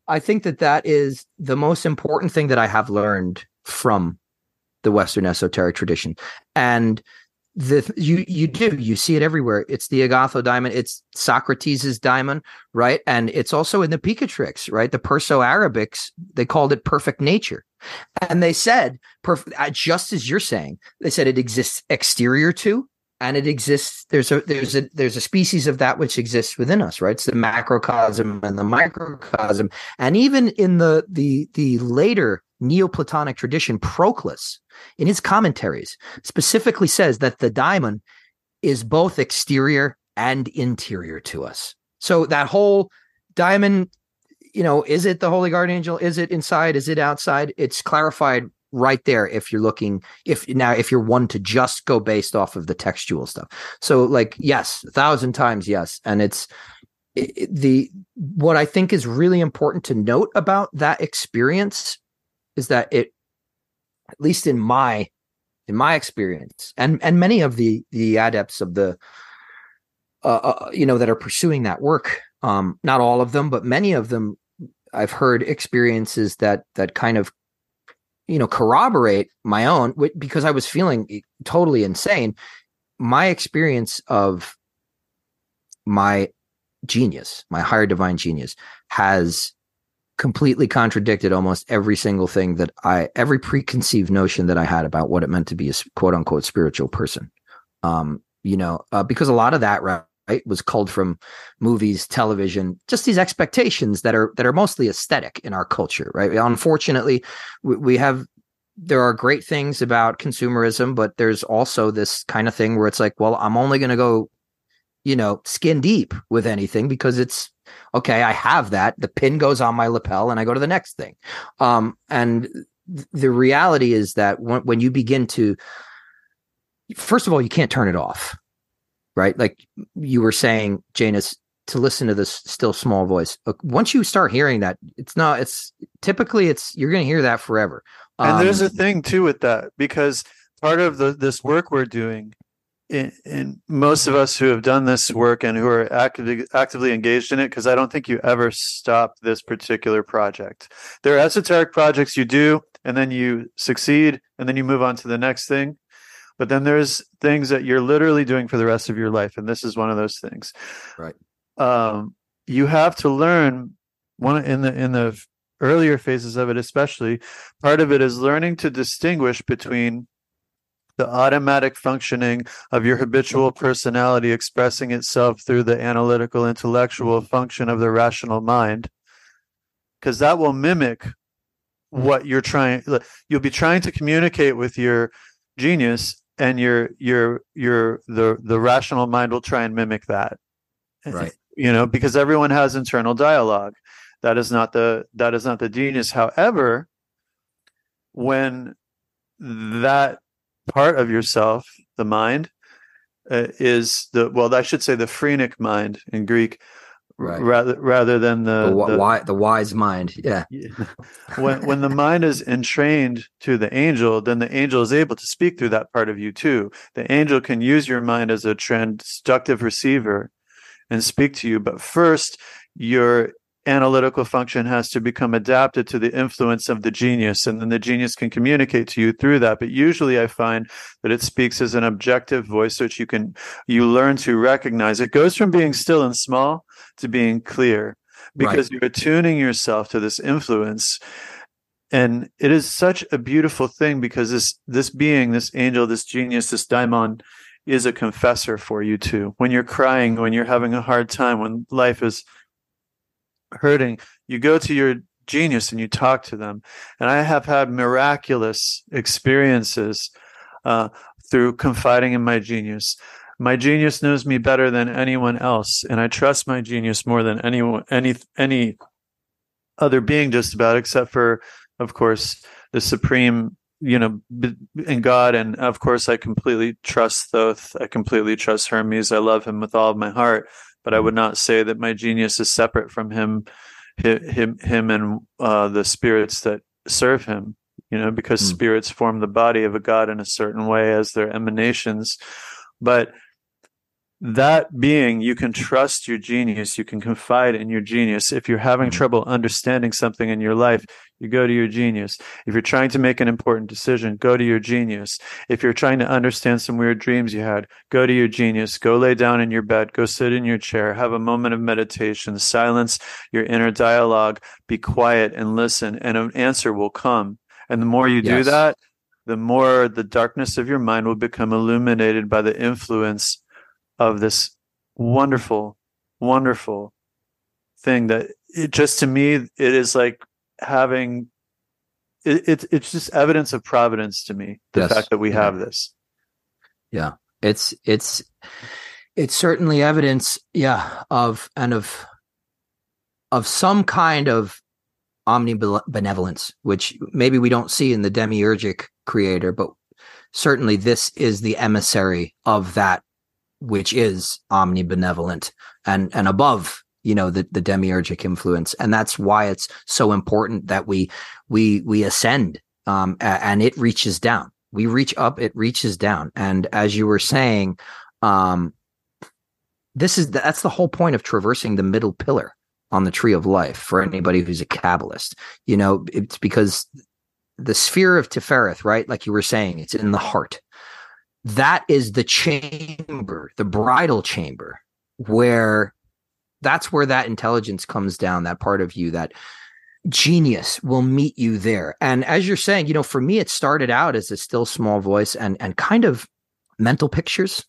S3: I think that that is the most important thing that I have learned from the Western esoteric tradition. And the you you do you see it everywhere. It's the Agatho daimon. It's Socrates's daimon, right? And it's also in the Picatrix, right? The Perso Arabics they called it perfect nature, and they said perfect. Just as you're saying, they said it exists exterior to, and it exists. There's a there's a there's a species of that which exists within us, right? It's the macrocosm and the microcosm, and even in the the the later Neoplatonic tradition, Proclus in his commentaries specifically says that the daimon is both exterior and interior to us. So that whole daimon, you know, is it the holy guardian angel? Is it inside? Is it outside? It's clarified right there if you're looking if now if you're one to just go based off of the textual stuff. So like yes, a thousand times yes, and it's it, the what I think is really important to note about that experience is that it at least in my in my experience and and many of the the adepts of the uh, uh you know that are pursuing that work um not all of them but many of them i've heard experiences that that kind of you know corroborate my own because i was feeling e, totally insane my experience of my genius my higher divine genius has completely contradicted almost every single thing that I every preconceived notion that I had about what it meant to be a quote unquote spiritual person. Um, you know, uh, because a lot of that right, was culled from movies, television, just these expectations that are that are mostly aesthetic in our culture, right? Unfortunately, we, we have there are great things about consumerism, but there's also this kind of thing where it's like, well, I'm only going to go you know, skin deep with anything because it's okay, I have that. The pin goes on my lapel and I go to the next thing. Um, and th- the reality is that when, when you begin to, first of all, you can't turn it off, right? Like you were saying, Janus, to listen to this still small voice. Once you start hearing that, it's not, it's typically it's, you're going to hear that forever.
S4: And there's
S3: Um,
S4: a thing too with that because part of the this work we're doing, in, in most of us who have done this work and who are actively actively engaged in it, because I don't think you ever stop this particular project. There are esoteric projects you do, and then you succeed, and then you move on to the next thing. But then there's things that you're literally doing for the rest of your life, and this is one of those things.
S3: Right.
S4: Um, you have to learn one in the in the earlier phases of it, especially part of it is learning to distinguish between the automatic functioning of your habitual mm-hmm. personality expressing itself through the analytical intellectual mm-hmm. function of the rational mind because that will mimic mm-hmm. what you're trying you'll be trying to communicate with your genius and your your your the the rational mind will try and mimic that.
S3: Right.
S4: you know because everyone has internal dialogue. That is not the that is not the genius. However when that part of yourself the mind uh, is the well i should say the phrenic mind in greek
S3: Right.
S4: rather rather than the,
S3: the,
S4: the-
S3: wi- the wise mind. Yeah.
S4: yeah. when when the mind is entrained to the angel, then the angel is able to speak through that part of you too. The angel can use your mind as a transductive receiver and speak to you, but first your analytical function has to become adapted to the influence of the genius and then the genius can communicate to you through that but usually i find that it speaks as an objective voice which you can you learn to recognize it goes from being still and small to being clear because you're attuning yourself to this influence and it is such a beautiful thing because this this being this angel this genius this daimon is a confessor for you too. When you're crying when you're having a hard time when life is hurting you go to your genius and you talk to them. And i have had miraculous experiences uh, through confiding in my genius my genius knows me better than anyone else and i trust my genius more than anyone any any other being just about except for of course the supreme you know in god. And of course i completely trust thoth. I completely trust hermes. I love him with all of my heart but i would not say that my genius is separate from him him him and uh, the spirits that serve him you know because
S3: Hmm.
S4: spirits form the body of a god in a certain way as their emanations. But that being you can trust your genius you can confide in your genius. If you're having mm. trouble understanding something in your life you go to your genius. If you're trying to make an important decision go to your genius. If you're trying to understand some weird dreams you had go to your genius. Go lay down in your bed. Go sit in your chair. Have a moment of meditation. Silence your inner dialogue. Be quiet and listen and an answer will come. And the more you do that the more the darkness of your mind will become illuminated by the influence of this wonderful, wonderful thing that it just to me it is like having it, it it's just evidence of providence to me the
S3: Yes.
S4: fact that we
S3: Yeah.
S4: have this Yeah.
S3: it's it's it's certainly evidence yeah of and of of some kind of omnibenevolence which maybe we don't see in the demiurgic creator but certainly this is the emissary of that which is omnibenevolent and and above you know the the demiurgic influence and that's why it's so important that we we we ascend um and it reaches down we reach up it reaches down and as you were saying um this is that's the whole point of traversing the middle pillar on the tree of life for anybody who's a kabbalist you know it's because the sphere of Tifereth, right? Like you were saying, it's in the heart. That is the chamber, the bridal chamber, where that's where that intelligence comes down, that part of you, that genius will meet you there. And as you're saying, you know, for me, it started out as a still small voice and and kind of mental pictures.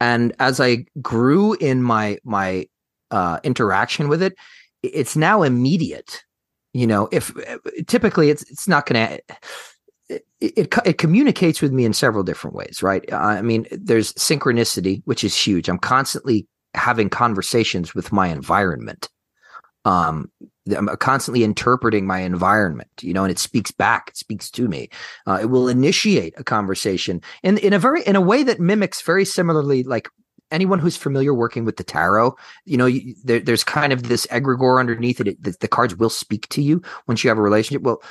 S3: And as I grew in my my uh, interaction with it, it's now immediate you know if typically it's it's not going to it, it it communicates with me in several different ways right i mean there's synchronicity which is huge i'm constantly having conversations with my environment. Um, I'm constantly interpreting my environment, you know, and it speaks back, it speaks to me. Uh, it will initiate a conversation in in a very in a way that mimics very similarly like anyone who's familiar working with the tarot, you know, you, there, there's kind of this egregore underneath it. it the, the, cards will speak to you once you have a relationship. Well,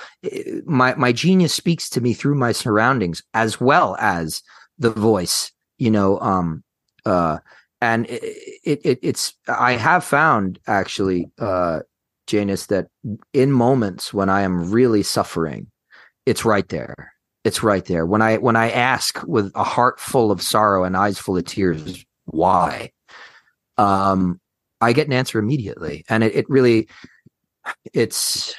S3: my my genius speaks to me through my surroundings as well as the voice, you know. Um, uh, and it, it, it's I have found actually, uh, Janus, that in moments when I am really suffering, it's right there. It's right there. When I when I ask with a heart full of sorrow and eyes full of tears, why? Um i get an answer immediately and it, it really it's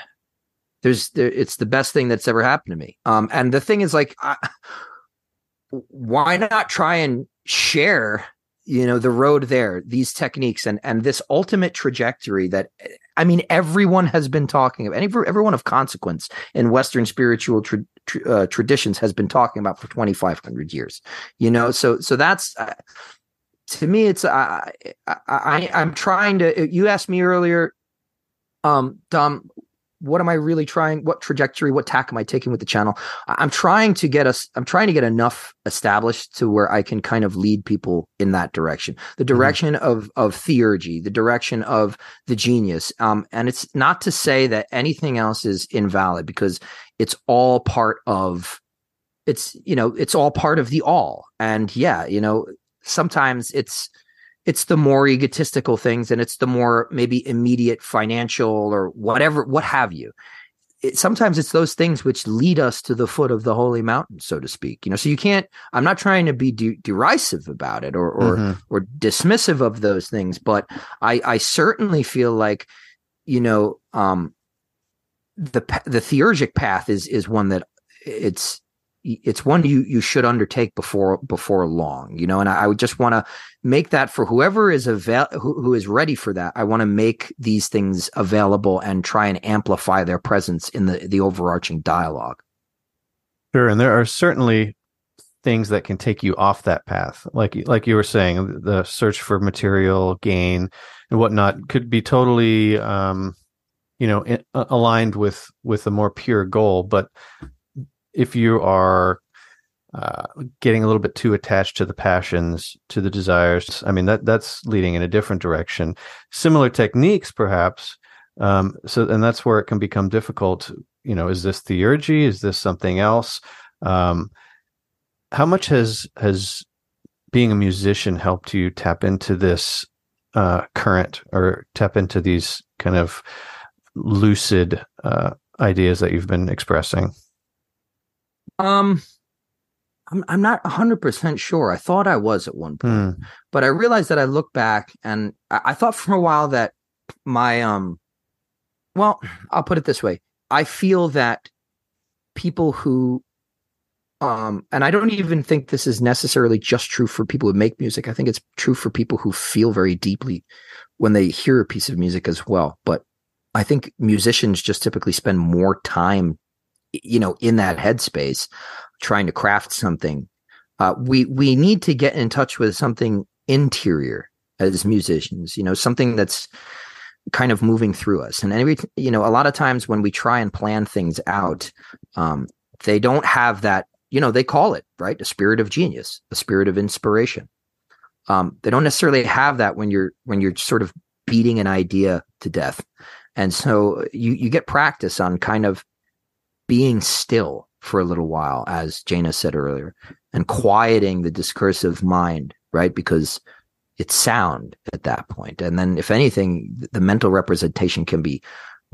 S3: there's there, it's the best thing that's ever happened to me. Um and the thing is like I, why not try and share you know the road there these techniques and and this ultimate trajectory that i mean everyone has been talking about everyone of consequence in western spiritual tra- uh, traditions has been talking about for 2500 years you know? So so that's uh, to me, it's I, I I'm trying to. You asked me earlier, um, Dom, what am I really trying? What trajectory? What tack am I taking with the channel? I'm trying to get us. I'm trying to get enough established to where I can kind of lead people in that direction, the mm-hmm. direction mm-hmm. of of theurgy, the direction of the genius. Um, and it's not to say that anything else is invalid because it's all part of it's you know it's all part of the all and yeah you know sometimes it's it's the more egotistical things and it's the more maybe immediate financial or whatever what have you it, sometimes it's those things which lead us to the foot of the holy mountain so to speak you know so you can't i'm not trying to be de- derisive about it or or, mm-hmm. or dismissive of those things but i i certainly feel like you know um the the theurgic path is is one that it's it's one you you should undertake before before long you know and i, I would just want to make that for whoever is avail who, who is ready for that i want to make these things available and try and amplify their presence in the the overarching dialogue.
S5: Sure and there are certainly things that can take you off that path like like you were saying the search for material gain and whatnot could be totally um you know aligned with with a more pure goal but if you are uh, getting a little bit too attached to the passions, to the desires, I mean that that's leading in a different direction. Similar techniques, perhaps. Um, so, and that's where it can become difficult. You know, is this theurgy? Is this something else? Um, how much has has being a musician helped you tap into this uh, current or tap into these kind of lucid uh, ideas that you've been expressing?
S3: Um, I'm I'm not 100 percent sure. I thought I was at one point, mm. but I realized that I look back and I, I thought for a while that my um, well, I'll put it this way: I feel that people who um, and I don't even think this is necessarily just true for people who make music. I think it's true for people who feel very deeply when they hear a piece of music as well. But I think musicians just typically spend more time you know in that headspace trying to craft something uh, we we need to get in touch with something interior as musicians you know something that's kind of moving through us. And every you know a lot of times when we try and plan things out um, they don't have that you know they call it right? A spirit of genius a spirit of inspiration. Um, they don't necessarily have that when you're when you're sort of beating an idea to death. And so you you get practice on kind of being still for a little while, as Jana said earlier, and quieting the discursive mind, right? Because it's sound at that point. And then, if anything, the mental representation can be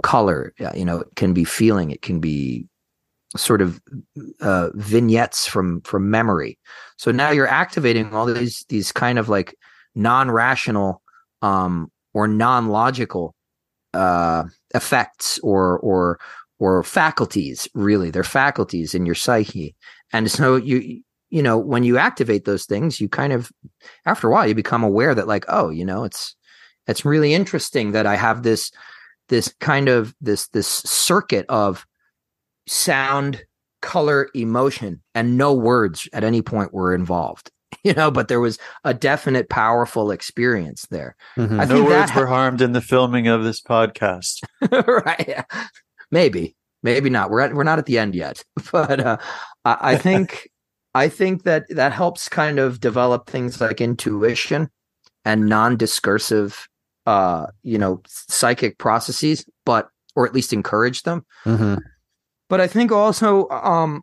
S3: color, you know, it can be feeling, it can be sort of uh, vignettes from from memory. So now you're activating all these these kind of like non-rational um, or non-logical uh, effects or or or faculties really they're faculties in your psyche and so you you know when you activate those things you kind of after a while you become aware that like oh you know it's it's really interesting that i have this this kind of this this circuit of sound color emotion and no words at any point were involved you know, but there was a definite powerful experience there.
S5: Mhm.
S3: I
S4: no words
S3: that
S4: were harmed in the filming of this podcast.
S3: right. Maybe, maybe not. We're at, we're not at the end yet, but uh, I, I think I think that that helps kind of develop things like intuition and non-discursive, uh, you know, psychic processes, but or at least encourage them.
S5: Mhm.
S3: But I think also, um,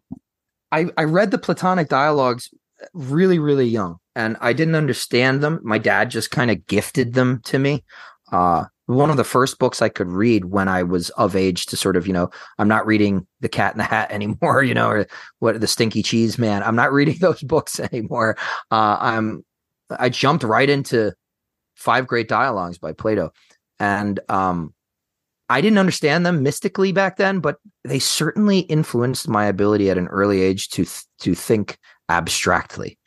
S3: I I read the Platonic dialogues really really young, and I didn't understand them. My dad just kind of gifted them to me. Uh, one of the first books I could read when I was of age to sort of, you know, I'm not reading The Cat in the Hat anymore, you know, or what the Stinky Cheese Man. I'm not reading those books anymore. Uh, I'm I jumped right into Five Great Dialogues by Plato, and um, I didn't understand them mystically back then, but they certainly influenced my ability at an early age to th- to think abstractly,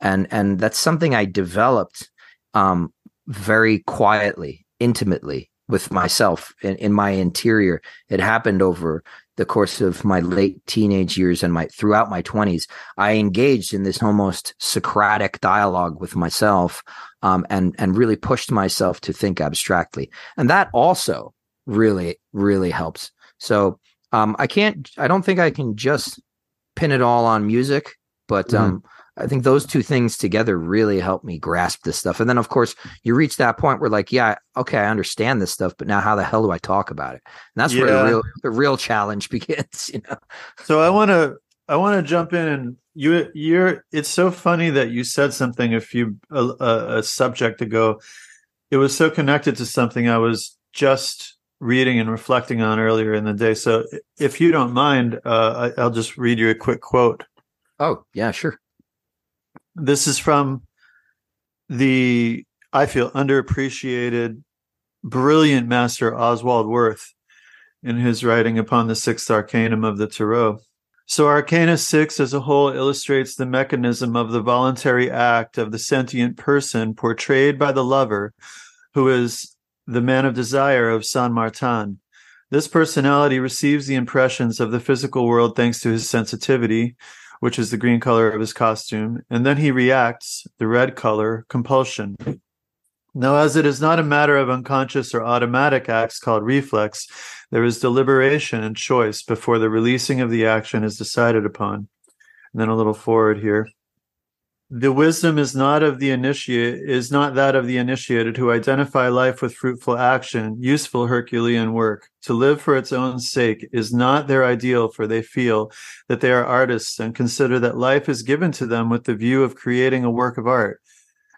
S3: and and that's something I developed um, very quietly, intimately with myself in, in my interior. It happened over the course of my late teenage years and my throughout my 20s i engaged in this almost socratic dialogue with myself um, and and really pushed myself to think abstractly. And that also really really helps. So um, i can't i don't think i can just pin it all on music but um, i think those two things together really help me grasp this stuff and then of course you reach that point where like yeah okay i understand this stuff but now how the hell do i talk about it and that's where the real the real challenge begins you know
S4: So I want to I want to jump in and you you're it's so funny that you said something a few a, a, a subject ago. It was so connected to something I was just reading and reflecting on earlier in the day. So if you don't mind, uh, I, I'll just read you a quick quote.
S3: oh yeah sure
S4: This is from the I feel underappreciated, brilliant master Oswald Wirth in his writing upon the sixth arcanum of the Tarot. So, Arcana 6 as a whole illustrates the mechanism of the voluntary act of the sentient person portrayed by the lover, who is the man of desire of San Martin. This personality receives the impressions of the physical world thanks to his sensitivity, which is the green color of his costume, and then he reacts, the red color, compulsion. Now, as it is not a matter of unconscious or automatic acts called reflex, there is deliberation and choice before the releasing of the action is decided upon. And then a little forward here. The wisdom is not of the initiate is not that of the initiated who identify life with fruitful action, useful Herculean work. To live for its own sake is not their ideal, for they feel that they are artists and consider that life is given to them with the view of creating a work of art.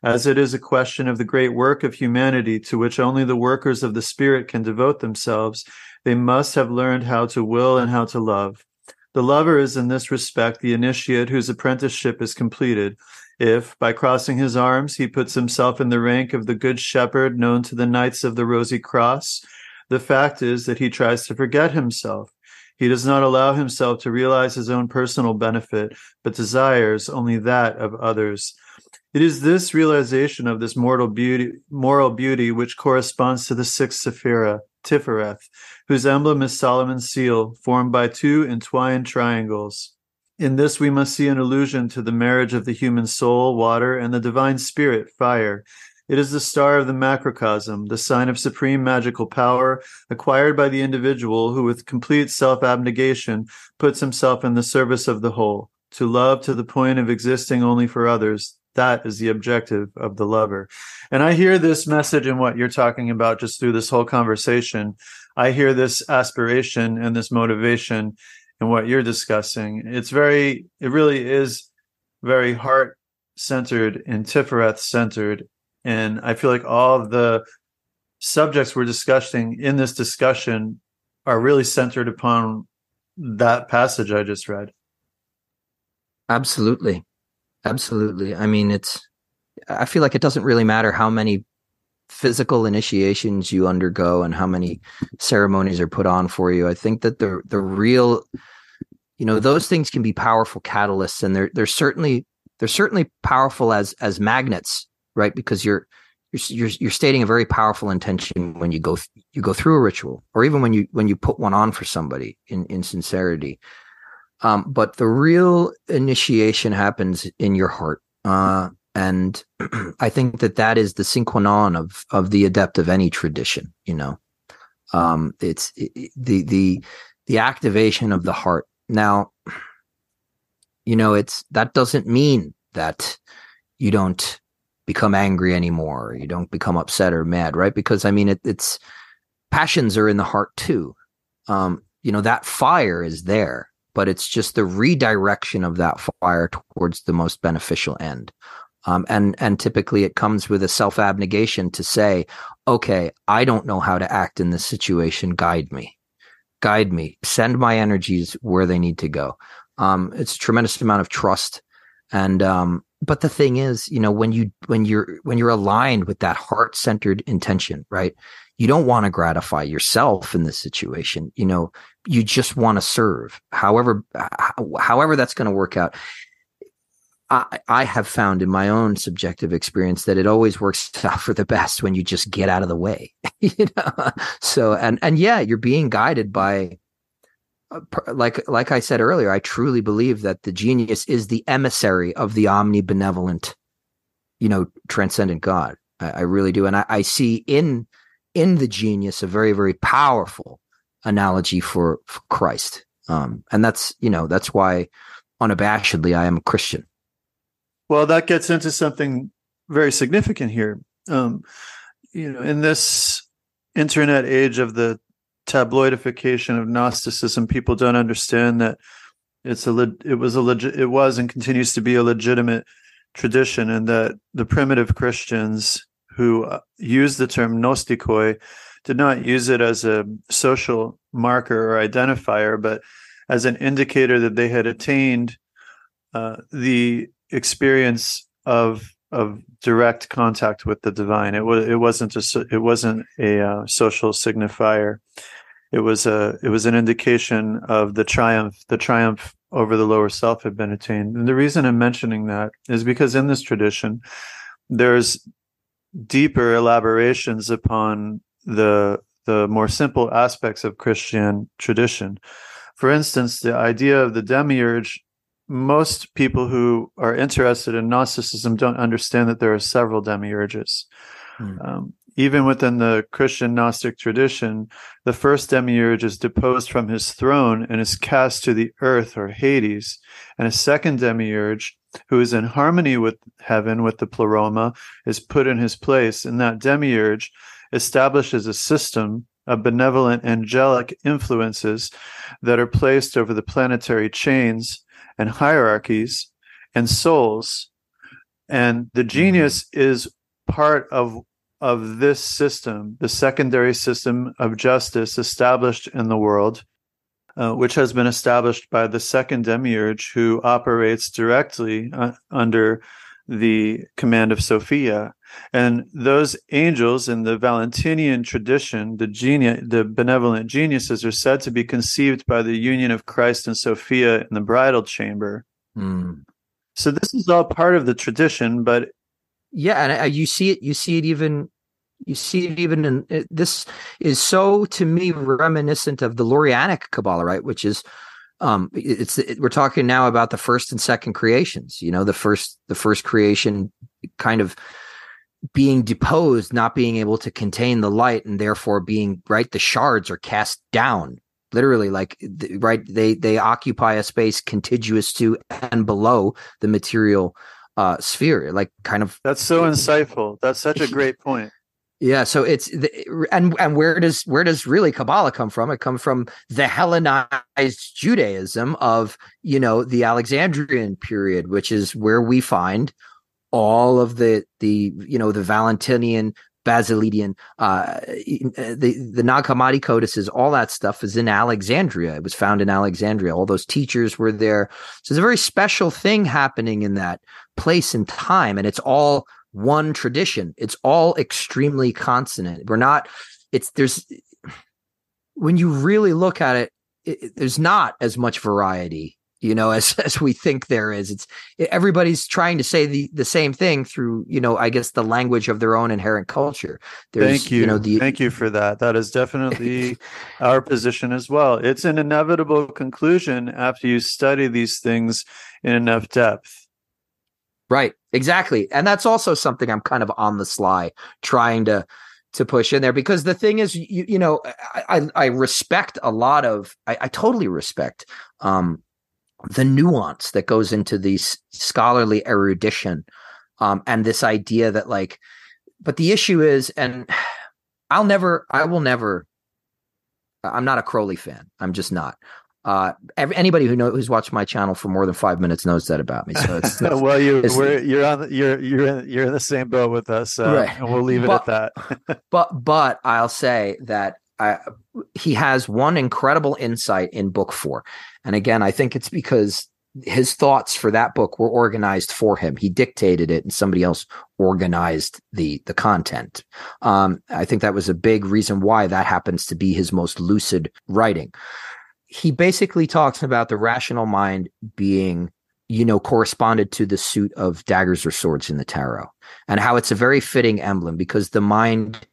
S4: As it is a question of the great work of humanity to which only the workers of the spirit can devote themselves, they must have learned how to will and how to love. The lover is in this respect the initiate whose apprenticeship is completed. If, by crossing his arms, he puts himself in the rank of the good shepherd known to the Knights of the Rosy Cross, the fact is that he tries to forget himself. He does not allow himself to realize his own personal benefit, but desires only that of others. It is this realization of this mortal beauty, moral beauty, which corresponds to the sixth Sephira, Tifereth, whose emblem is Solomon's seal, formed by two entwined triangles. In this, we must see an allusion to the marriage of the human soul, water, and the divine spirit, fire. It is the star of the macrocosm, the sign of supreme magical power acquired by the individual who, with complete self abnegation, puts himself in the service of the whole. To love to the point of existing only for others, that is the objective of the lover. And I hear this message in what you're talking about just through this whole conversation. I hear this aspiration and this motivation in what you're discussing. It's very, it really is very heart centered and Tifereth centered. And I feel like all of the subjects we're discussing in this discussion are really centered upon that passage I just read.
S3: Absolutely. Absolutely. I mean, it's, I feel like it doesn't really matter how many physical initiations you undergo and how many ceremonies are put on for you. I think that the, the real, you know, those things can be powerful catalysts and they're, they're certainly, they're certainly powerful as, as magnets, right? Because you're, you're, you're, stating a very powerful intention when you go, th- you go through a ritual or even when you, when you put one on for somebody in, in sincerity. Um, but the real initiation happens in your heart. uh, and I think that that is the sine qua non of of the adept of any tradition. You know, um, it's it, the the the activation of the heart. Now, you know, it's that doesn't mean that you don't become angry anymore. You don't become upset or mad, right? Because I mean, it, it's passions are in the heart too. Um, you know, that fire is there, but it's just the redirection of that fire towards the most beneficial end. Um, and and typically it comes with a self abnegation to say, okay, I don't know how to act in this situation. Guide me, guide me, send my energies where they need to go. Um, it's a tremendous amount of trust, and um, but the thing is, you know, when you when you're when you're aligned with that heart centered intention, right? You don't want to gratify yourself in this situation. You know, you just want to serve. However, however that's going to work out. I, I have found in my own subjective experience that it always works out for the best when you just get out of the way. you know? So and and yeah, you're being guided by uh, like like I said earlier, I truly believe that the genius is the emissary of the omnibenevolent, you know, transcendent God. I, I really do, and I, I, see in in the genius a very very powerful analogy for, for Christ, um, and that's you know that's why unabashedly I am a Christian.
S4: Well, that gets into something very significant here. Um, you know, in this internet age of the tabloidification of Gnosticism, people don't understand that it's a le- it was a legit it was and continues to be a legitimate tradition, and that the primitive Christians who uh, used the term gnostikoi did not use it as a social marker or identifier, but as an indicator that they had attained uh, the experience of of direct contact with the divine. It was it wasn't a it wasn't a uh, social signifier it was a it was an indication of the triumph the triumph over the lower self had been attained and the reason i'm mentioning that is because in this tradition there's deeper elaborations upon the the more simple aspects of christian tradition for instance the idea of the demiurge most people who are interested in gnosticism don't understand that there are several demiurges hmm. um, even within the Christian Gnostic tradition, the first demiurge is deposed from his throne and is cast to the earth or Hades, and a second demiurge, who is in harmony with heaven, with the pleroma, is put in his place, and that demiurge establishes a system of benevolent angelic influences that are placed over the planetary chains and hierarchies and souls. And the genius mm-hmm. is part of of this system, the secondary system of justice established in the world, uh, which has been established by the second demiurge who operates directly uh, under the command of Sophia. And those angels in the Valentinian tradition, the genius, the benevolent geniuses, are said to be conceived by the union of Christ and Sophia in the bridal chamber. Mm. So this is all part of the tradition, but
S3: yeah, and you see it. You see it even. You see it even in it, this is so to me reminiscent of the Lurianic Kabbalah, right? Which is, um, it's it, we're talking now about the first and second creations. You know, the first the first creation kind of being deposed, not being able to contain the light, and therefore being right. The shards are cast down literally like right they they occupy a space contiguous to and below the material uh, sphere, like kind of.
S4: That's so insightful. That's such a great point.
S3: Yeah, so it's the, and and where does where does really Kabbalah come from? It comes from the Hellenized Judaism of you know the Alexandrian period, which is where we find all of the the you know the Valentinian Basilidian, uh, the the Nag Hammadi codices, all that stuff is in Alexandria. It was found in Alexandria. All those teachers were there. So there's a very special thing happening in that place and time, and it's all one tradition. It's all extremely consonant. We're not. It's there's when you really look at it, it there's not as much variety you know as as we think there is it's everybody's trying to say the the same thing through you know i guess the language of their own inherent culture.
S4: There's, thank you, you. know, the, thank you for that. That is definitely our position as well. It's an inevitable conclusion after you study these things in enough depth.
S3: Right. Exactly. And that's also something I'm kind of on the sly trying to to push in there because the thing is you, you know I, I respect a lot of I, I totally respect um the nuance that goes into these scholarly erudition um and this idea that like but the issue is and I'll never I will never I'm not a Crowley fan. I'm just not. Uh, every, anybody who know who's watched my channel for more than five minutes knows that about me. So it's, it's
S4: well, you we're, you're on you're you're in, you're in the same boat with us, uh, right. and we'll leave it
S3: but,
S4: at
S3: that. but but I'll say that He has one incredible insight in book four, and again, I think it's because his thoughts for that book were organized for him. He dictated it, and somebody else organized the the content. Um, I think that was a big reason why that happens to be his most lucid writing he basically talks about the rational mind being you know corresponded to the suit of daggers or swords in the tarot and how it's a very fitting emblem because the mind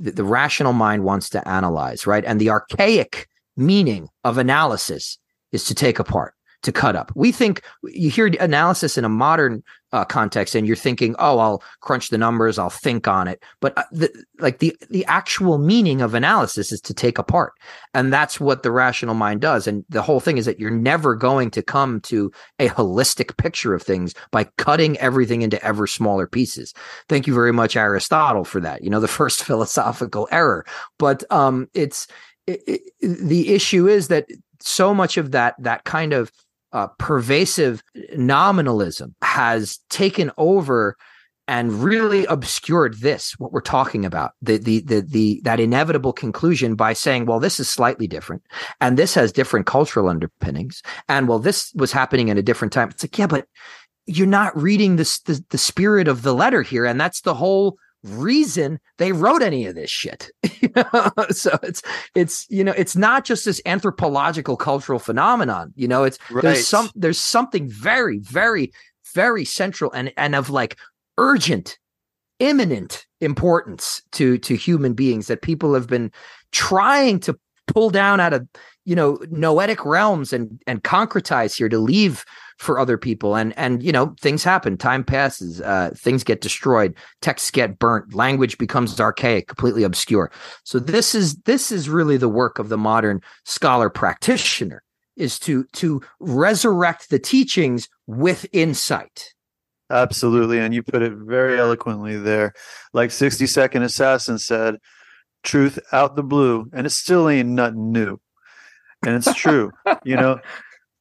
S3: the, the rational mind wants to analyze right and the archaic meaning of analysis is to take apart to cut up. We think you hear analysis in a modern uh, context, and you're thinking, "Oh, I'll crunch the numbers, I'll think on it." But uh, the, like the the actual meaning of analysis is to take apart, and that's what the rational mind does. And the whole thing is that you're never going to come to a holistic picture of things by cutting everything into ever smaller pieces. Thank you very much, Aristotle, for that. You know, the first philosophical error, but um, it's it, it, the issue is that so much of that that kind of uh, pervasive nominalism has taken over and really obscured this what we're talking about the, the the the that inevitable conclusion by saying well this is slightly different and this has different cultural underpinnings and well this was happening in a different time. It's like yeah but you're not reading this the, the spirit of the letter here and that's the whole reason they wrote any of this shit. so it's it's you know it's not just this anthropological cultural phenomenon. You know, it's right. there's some there's something very very very central and and of like urgent imminent importance to to human beings that people have been trying to pull down out of you know noetic realms and and concretize here to leave for other people. And and you know things happen time passes uh, things get destroyed texts get burnt language becomes archaic completely obscure. So this is this is really the work of the modern scholar practitioner is to to resurrect the teachings with insight.
S4: Absolutely and you put it very eloquently there. Like 60 second assassin said truth out the blue and it still ain't nothing new and it's true you know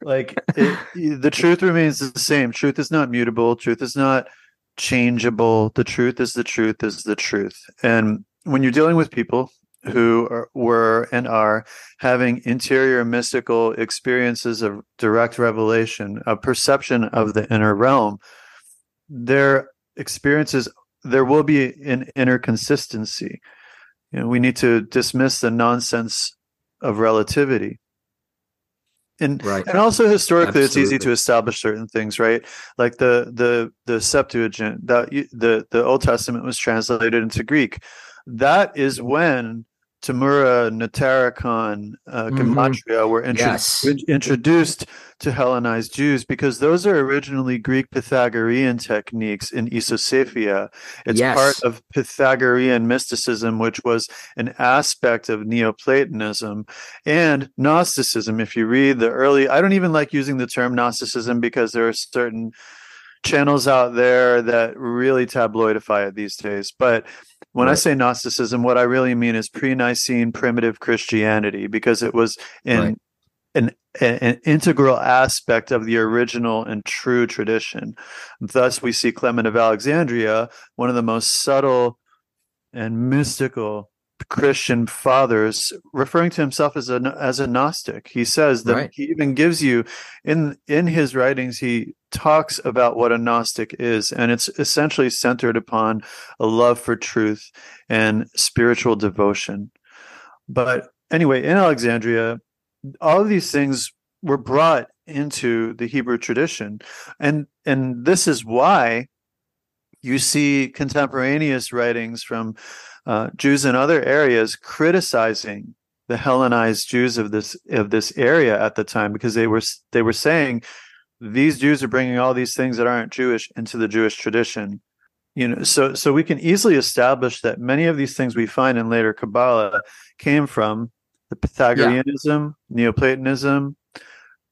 S4: like it, the truth remains the same. Truth is not mutable. Truth is not changeable. The truth is the truth is the truth. And when you're dealing with people who are, were and are having interior mystical experiences of direct revelation a perception of the inner realm their experiences there will be an inner consistency. You know, we need to dismiss the nonsense of relativity and right. and also historically Absolutely. it's easy to establish certain things right like the the the septuagint that the the old testament was translated into greek that is when Temura, Notarikon, uh, mm-hmm. Gematria were intro- yes. introduced to Hellenized Jews because those are originally Greek Pythagorean techniques in Isopsephia. It's yes. part of Pythagorean mysticism, which was an aspect of Neoplatonism and Gnosticism. If you read the early, I don't even like using the term Gnosticism because there are certain channels out there that really tabloidify it these days. But when right. I say Gnosticism, what I really mean is pre-Nicene primitive Christianity, because it was in right. an, an integral aspect of the original and true tradition. Thus, we see Clement of Alexandria, one of the most subtle and mystical Christian fathers referring to himself as a as a Gnostic. He says that right. he even gives you in in his writings he talks about what a Gnostic is, and it's essentially centered upon a love for truth and spiritual devotion. But anyway, in Alexandria, all of these things were brought into the Hebrew tradition, and and this is why you see contemporaneous writings from uh, Jews in other areas criticizing the Hellenized Jews of this of this area at the time because they were they were saying these Jews are bringing all these things that aren't Jewish into the Jewish tradition. You know, so so we can easily establish that many of these things we find in later Kabbalah came from the Pythagoreanism, Neoplatonism,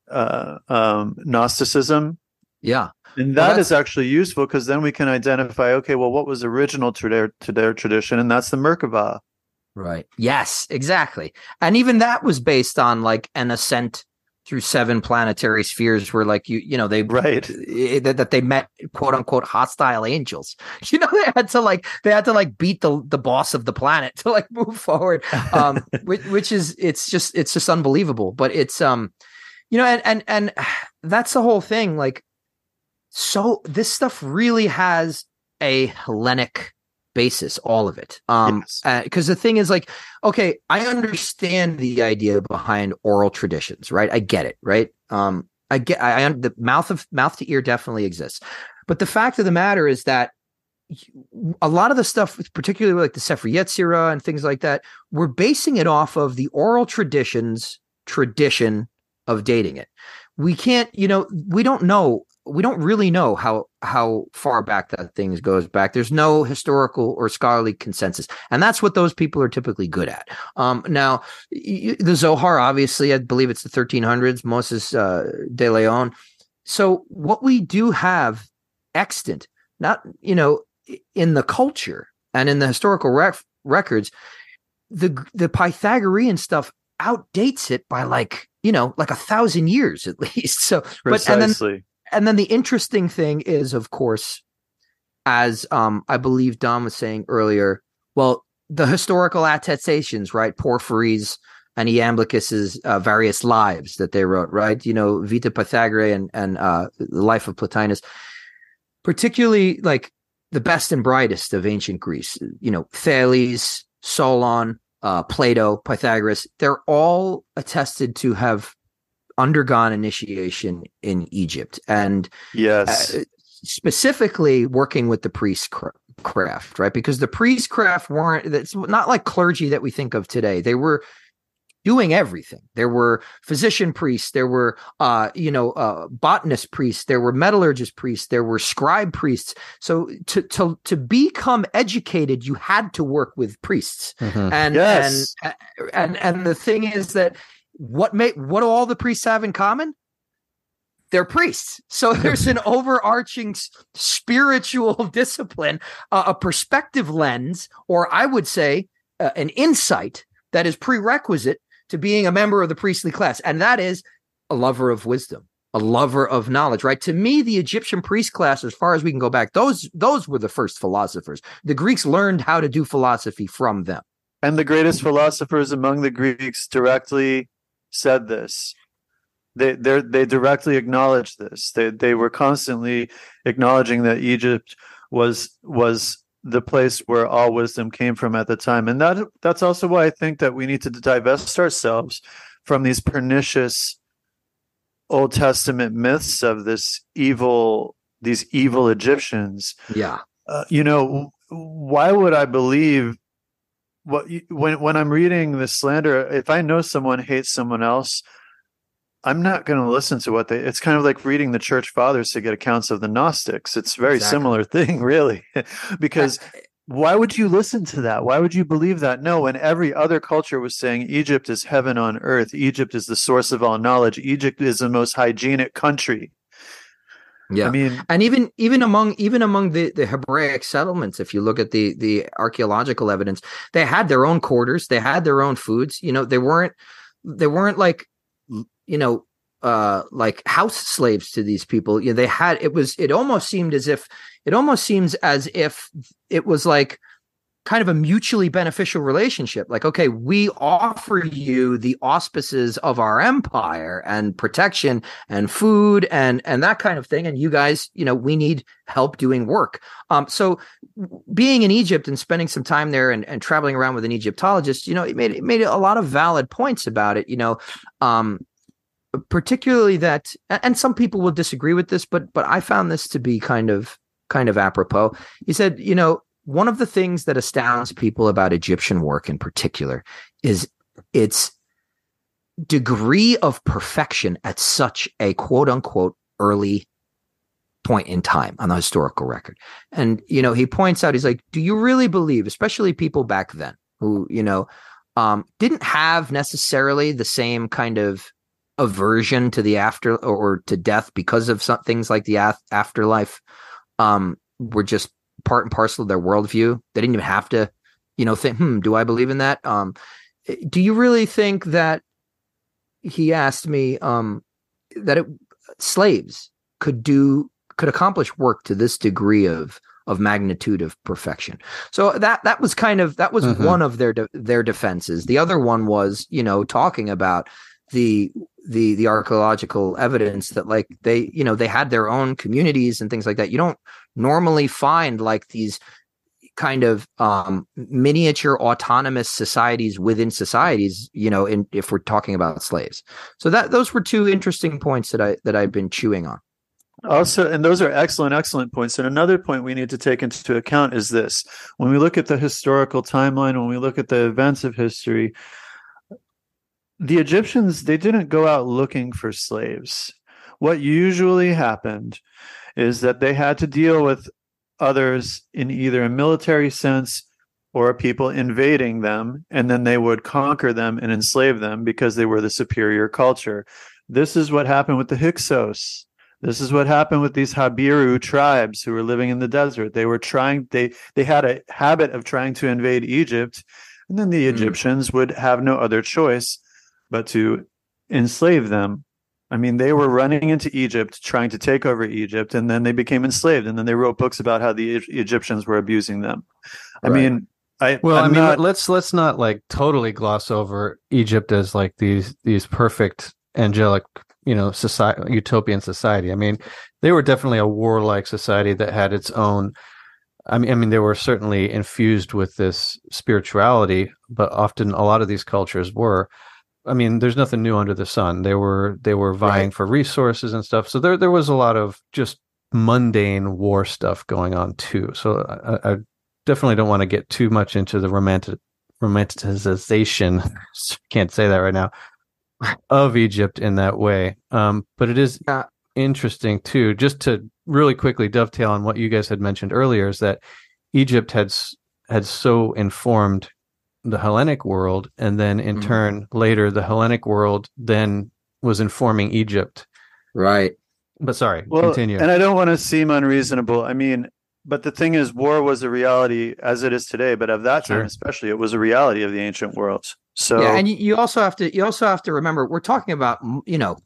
S4: uh, um, Gnosticism,
S3: Yeah.
S4: And
S3: Well,
S4: that is actually useful because then we can identify, okay, well, what was original to their to their tradition, and that's the Merkabah.
S3: Right. Yes, exactly. And even that was based on like an ascent through seven planetary spheres where like you you know they
S4: Right.
S3: eh, that, that they met quote unquote hostile angels. You know they had to like they had to like beat the the boss of the planet to like move forward. Um which, which is it's just it's just unbelievable, but it's um you know and and and that's the whole thing like so this stuff really has a Hellenic basis all of it. Um
S4: Yes.
S3: because the thing is like okay i understand the idea behind oral traditions right? I get it right? Um i get i, I the mouth of mouth to ear definitely exists. But the fact of the matter is that a lot of the stuff particularly like the Sefer Yetzirah and things like that we're basing it off of the oral traditions tradition of dating it. We can't you know we don't know we don't really know how how far back that thing goes back. There's no historical or scholarly consensus and that's what those people are typically good at. Um now the zohar obviously i believe it's the 1300s moses uh, de leon. So what we do have extant not you know in the culture and in the historical rec- records the the pythagorean stuff outdates it by like you know like a thousand years at least. So but and then
S4: Precisely.
S3: And then the interesting thing is, of course, as um, I believe Dom was saying earlier, well, the historical attestations, right? Porphyry's and Iamblichus's uh, various lives that they wrote, right? You know, Vita Pythagoras and and uh, the life of Plotinus, particularly like the best and brightest of ancient Greece. You know, Thales, Solon, uh, Plato, Pythagoras. They're all attested to have undergone initiation in Egypt and
S4: Yes.
S3: uh, specifically working with the priest cra- craft, right? Because the priest craft weren't, it's not like clergy that we think of today. They were doing everything. There were physician priests, there were, uh, you know, uh, botanist priests, there were metallurgist priests, there were scribe priests. So to, to, to become educated, you had to work with priests
S5: Mhm.
S3: and
S4: Yes.
S3: and and and the thing is that what make what do all the priests have in common? They're priests. So there's an overarching spiritual discipline uh, a perspective lens or i would say uh, an insight that is prerequisite to being a member of the priestly class and that is a lover of wisdom a lover of knowledge right? To me the egyptian priest class as far as we can go back those those were the first philosophers. The greeks learned how to do philosophy from them.
S4: And the greatest philosophers among the Greeks directly said this. They they they directly acknowledged this. They they were constantly acknowledging that Egypt was was the place where all wisdom came from at the time. And that that's also why I think that we need to divest ourselves from these pernicious Old Testament myths of this evil these evil Egyptians
S3: yeah
S4: uh, you know why would i believe what you- when when i'm reading the slander if i know someone hates someone else i'm not going to listen to what they it's kind of like reading the church fathers to get accounts of the gnostics. It's a very
S3: Exactly.
S4: similar thing really because why would you listen to that? Why would you believe that? No when every other culture was saying egypt is heaven on earth. Egypt is the source of all knowledge. Egypt is the most hygienic country
S3: yeah.
S4: I mean
S3: and even even among even among the the hebraic settlements if you look at the the archaeological evidence they had their own quarters they had their own foods you know they weren't they weren't like you know uh like house slaves to these people. You know they had it was it almost seemed as if it almost seems as if it was like kind of a mutually beneficial relationship. Like okay we offer you the auspices of our empire and protection and food and and that kind of thing. And you guys you know we need help doing work. Um so being in egypt and spending some time there and, and traveling around with an egyptologist you know it made it made a lot of valid points about it you know um particularly that and some people will disagree with this but but i found this to be kind of kind of apropos. He said you know one of the things that astounds people about egyptian work in particular is its degree of perfection at such a quote unquote early point in time on the historical record. And, you know, he points out, he's like, do you really believe, especially people back then who, you know, um, didn't have necessarily the same kind of aversion to the after or, or to death because of some things like the af- afterlife, um, were just part and parcel of their worldview. They didn't even have to, you know, think, hmm, do I believe in that? Um, do you really think that he asked me, um, that it, slaves could do could accomplish work to this degree of of magnitude of perfection. So that that was kind of that was
S5: Mhm.
S3: one of their de- their defenses. The other one was, you know, talking about the the the archaeological evidence that like they, you know, they had their own communities and things like that. You don't normally find like these kind of um miniature autonomous societies within societies you know in if we're talking about slaves so that those were two interesting points that i that i've been chewing on
S4: Also, and those are excellent, excellent points. And another point we need to take into account is this when we look at the historical timeline, when we look at the events of history, the Egyptians, they didn't go out looking for slaves. What usually happened is that they had to deal with others in either a military sense or people invading them, and then they would conquer them and enslave them because they were the superior culture. This is what happened with the Hyksos. This is what happened with these Habiru tribes who were living in the desert. They were trying they they had a habit of trying to invade Egypt, and then the
S3: Mm.
S4: Egyptians would have no other choice but to enslave them. I mean, they were running into Egypt trying to take over Egypt, and then they became enslaved, and then they wrote books about how the Egyptians were abusing them. I
S3: Right.
S4: mean, I
S5: Well,
S4: I'm
S5: i mean,
S4: not-
S5: let's let's not like totally gloss over Egypt as like these these perfect angelic, you know, society utopian society. I mean, they were definitely a warlike society that had its own. I mean, I mean, they were certainly infused with this spirituality, but often a lot of these cultures were. I mean, there's nothing new under the sun. They were they were vying
S3: Right.
S5: for resources and stuff. So there there was a lot of just mundane war stuff going on too. So I, I definitely don't want to get too much into the romantic romanticization can't say that right now of Egypt in that way. Um, but it is
S3: Yeah.
S5: interesting too, just to really quickly dovetail on what you guys had mentioned earlier, is that Egypt had had so informed the Hellenic world, and then in
S3: Mhm.
S5: turn later the Hellenic world then was informing Egypt.
S3: right
S5: But sorry,
S4: well,
S5: continue.
S4: and I don't want to seem unreasonable. I mean, but the thing is, war was a reality as it is today. But of that
S5: Sure.
S4: time, especially, it was a reality of the ancient world. So
S3: yeah and you, you also have to you also have to remember we're talking about you know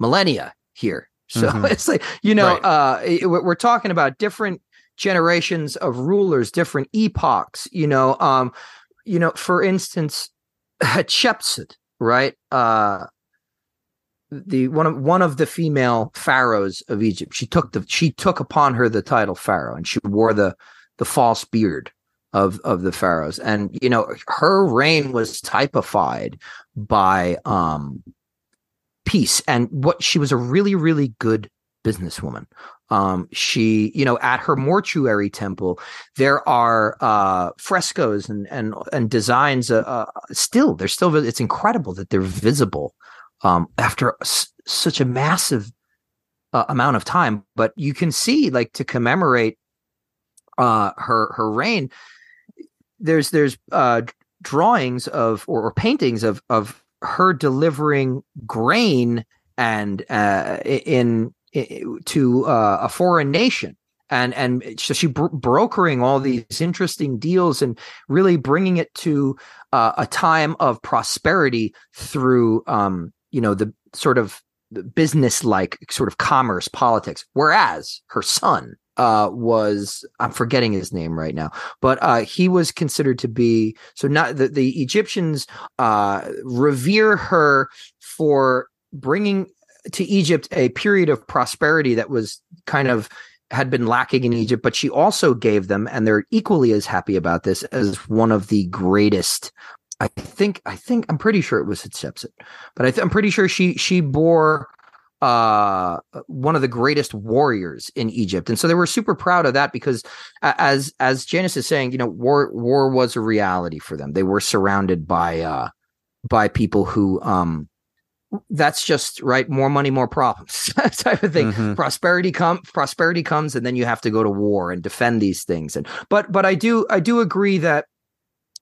S3: millennia here so
S5: Mhm.
S3: it's like you know
S5: Right.
S3: uh it- we're we're talking about different generations of rulers different epochs you know um you know for instance Hatshepsut right? Uh the one of one of the female pharaohs of Egypt. She took the she took upon her the title pharaoh and she wore the the false beard of of the pharaohs. And you know her reign was typified by um peace. And what she was a really really good businesswoman um she you know at her mortuary temple there are uh frescoes and and and designs uh, uh still they're still it's incredible that they're visible um after s- such a massive uh, amount of time. But you can see like to commemorate uh her her reign there's there's uh drawings of or, or paintings of of her delivering grain and uh in, in to uh, a foreign nation. And and so she bro- brokering all these interesting deals and really bringing it to uh, a time of prosperity through um you know the sort of business like sort of commerce politics. Whereas her son uh was i'm forgetting his name right now but uh he was considered to be so not the, the egyptians uh revere her for bringing to egypt a period of prosperity that was kind of had been lacking in egypt but she also gave them and they're equally as happy about this as one of the greatest. I think i think i'm pretty sure it was Hatshepsut, but I i'm pretty sure she she bore uh one of the greatest warriors in Egypt. And so they were super proud of that because as as Janice is saying you know war war was a reality for them. They were surrounded by uh by people who um that's just right more money more problems type of thing
S5: Mhm.
S3: prosperity come prosperity comes and then you have to go to war and defend these things and but but i do i do agree that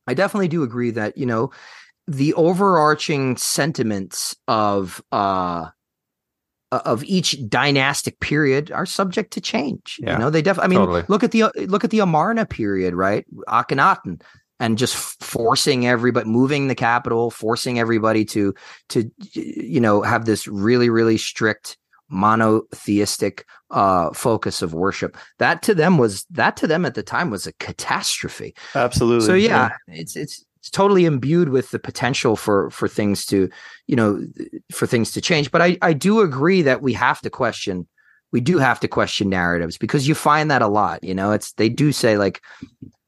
S3: i definitely do agree that you know the overarching sentiments of uh of each dynastic period are subject to change
S5: Yeah,
S3: you know they definitely i mean
S5: totally.
S3: look at the look at the amarna period right akhenaten and just forcing everybody moving the capital forcing everybody to to you know have this really really strict monotheistic uh focus of worship. That to them was that to them at the time was a catastrophe.
S4: Absolutely.
S3: so yeah, it's it's it's totally imbued with the potential for for things to you know for things to change. But i i do agree that we have to question we do have to question narratives because you find that a lot you know? It's they do say like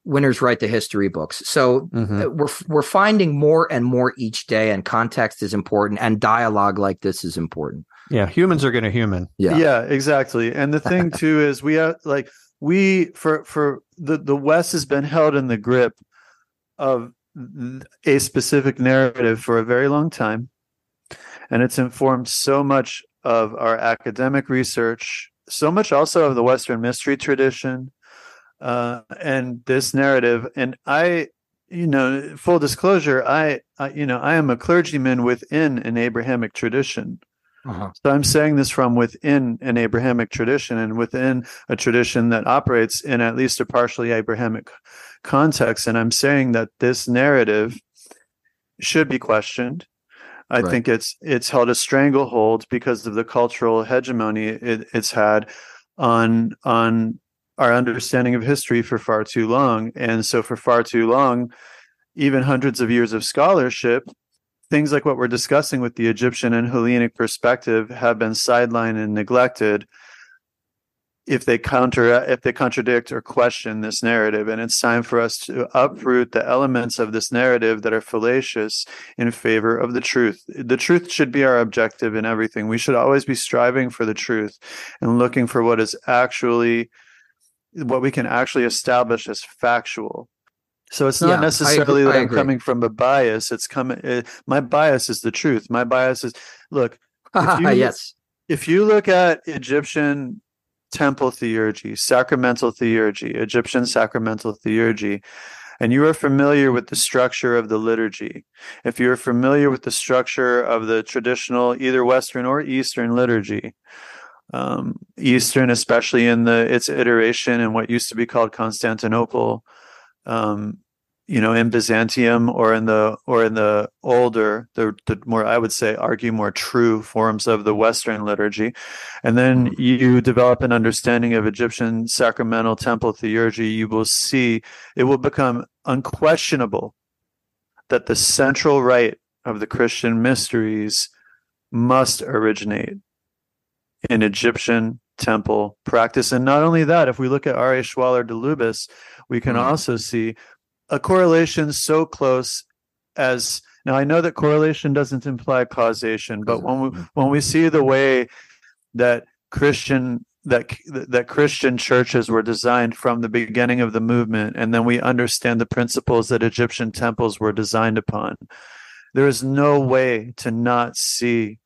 S3: winners write the history books so
S5: Mhm.
S3: uh, we're we're finding more and more each day and context is important and dialogue like this is important
S5: Yeah, humans are going to human.
S3: yeah
S4: yeah exactly and the thing too is we have like we for for the the west has been held in the grip of a specific narrative for a very long time and it's informed so much of our academic research so much also of the western mystery tradition uh, and this narrative and i you know full disclosure I, I you know i am a clergyman within an abrahamic tradition
S3: Uh-huh.
S4: so I'm saying this from within an Abrahamic tradition and within a tradition that operates in at least a partially Abrahamic context. And I'm saying that this narrative should be questioned. I
S3: Right.
S4: think it's it's held a stranglehold because of the cultural hegemony it, it's had on on our understanding of history for far too long. And so for far too long, even hundreds of years of scholarship things like what we're discussing with the Egyptian and Hellenic perspective have been sidelined and neglected if they counter if they contradict or question this narrative. And it's time for us to uproot the elements of this narrative that are fallacious in favor of the truth. The truth should be our objective in everything. We should always be striving for the truth and looking for what is actually what we can actually establish as factual so it's not
S3: Yeah, I
S4: necessarily that
S3: I
S4: I'm
S3: agree.
S4: coming from a bias. It's coming. Uh, my bias is the truth. My bias is look. If you-
S3: yes
S4: If you look at Egyptian temple theurgy, sacramental theurgy, Egyptian sacramental theurgy, and you are familiar with the structure of the liturgy, if you're familiar with the structure of the traditional either Western or Eastern liturgy, um, Eastern, especially in the its iteration in what used to be called Constantinople, um, you know, in Byzantium or in the or in the older, the the more I would say argue more true forms of the Western liturgy, and then you develop an understanding of Egyptian sacramental temple theurgy, you will see it will become unquestionable that the central rite of the Christian mysteries must originate in Egyptian temple practice. And not only that, if we look at R.A. Schwaller de Lubicz, we can
S3: Mhm.
S4: also see a correlation so close as now I know that correlation doesn't imply causation, but when we when we see the way that Christian that that Christian churches were designed from the beginning of the movement, and then we understand the principles that Egyptian temples were designed upon, there is no way to not see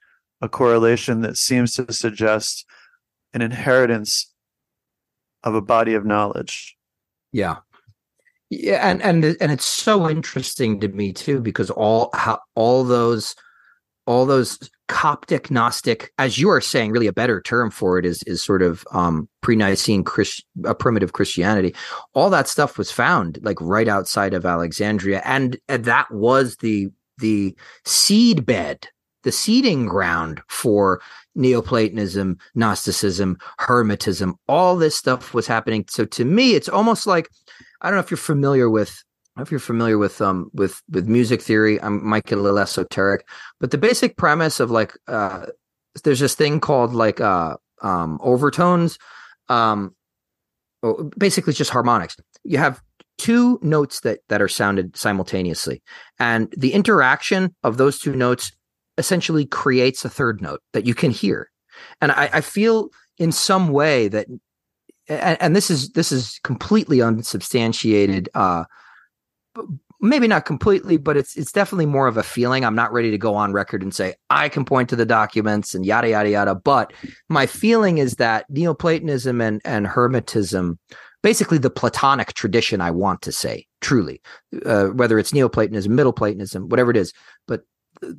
S4: a correlation that seems to suggest an inheritance of a body of knowledge.
S3: Yeah. Yeah, and and and it's so interesting to me too because all how all those all those Coptic Gnostic, as you are saying, really a better term for it is is sort of um, pre-Nicene Christ, uh, primitive Christianity. All that stuff was found like right outside of Alexandria, and, and that was the the seed bed, the seeding ground for Neoplatonism, Gnosticism, Hermetism. All this stuff was happening. So to me, it's almost like I don't know if you're familiar with I don't know if you're familiar with um with with music theory. I might get a little esoteric, but the basic premise of like uh there's this thing called like uh um overtones, um oh, basically just harmonics. You have two notes that that are sounded simultaneously, and the interaction of those two notes essentially creates a third note that you can hear. And I, I feel in some way that and, and this is this is completely unsubstantiated uh maybe not completely, but it's it's definitely more of a feeling. I'm not ready to go on record and say I can point to the documents and yada yada yada. But my feeling is that Neoplatonism and and Hermetism, basically the Platonic tradition, I want to say truly, uh, whether it's Neoplatonism, Middle Platonism, whatever it is, but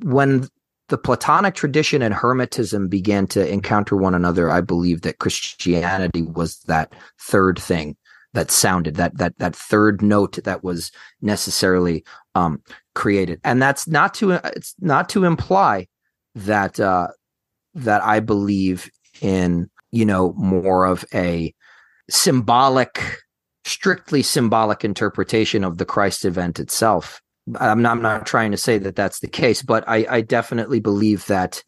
S3: when the Platonic tradition and Hermetism began to encounter one another, I believe that Christianity was that third thing that sounded that that that third note that was necessarily um, created, and that's not to it's not to imply that uh, that I believe in you know more of a symbolic, strictly symbolic interpretation of the Christ event itself. I'm not, I'm not trying to say that that's the case, but I, I definitely believe that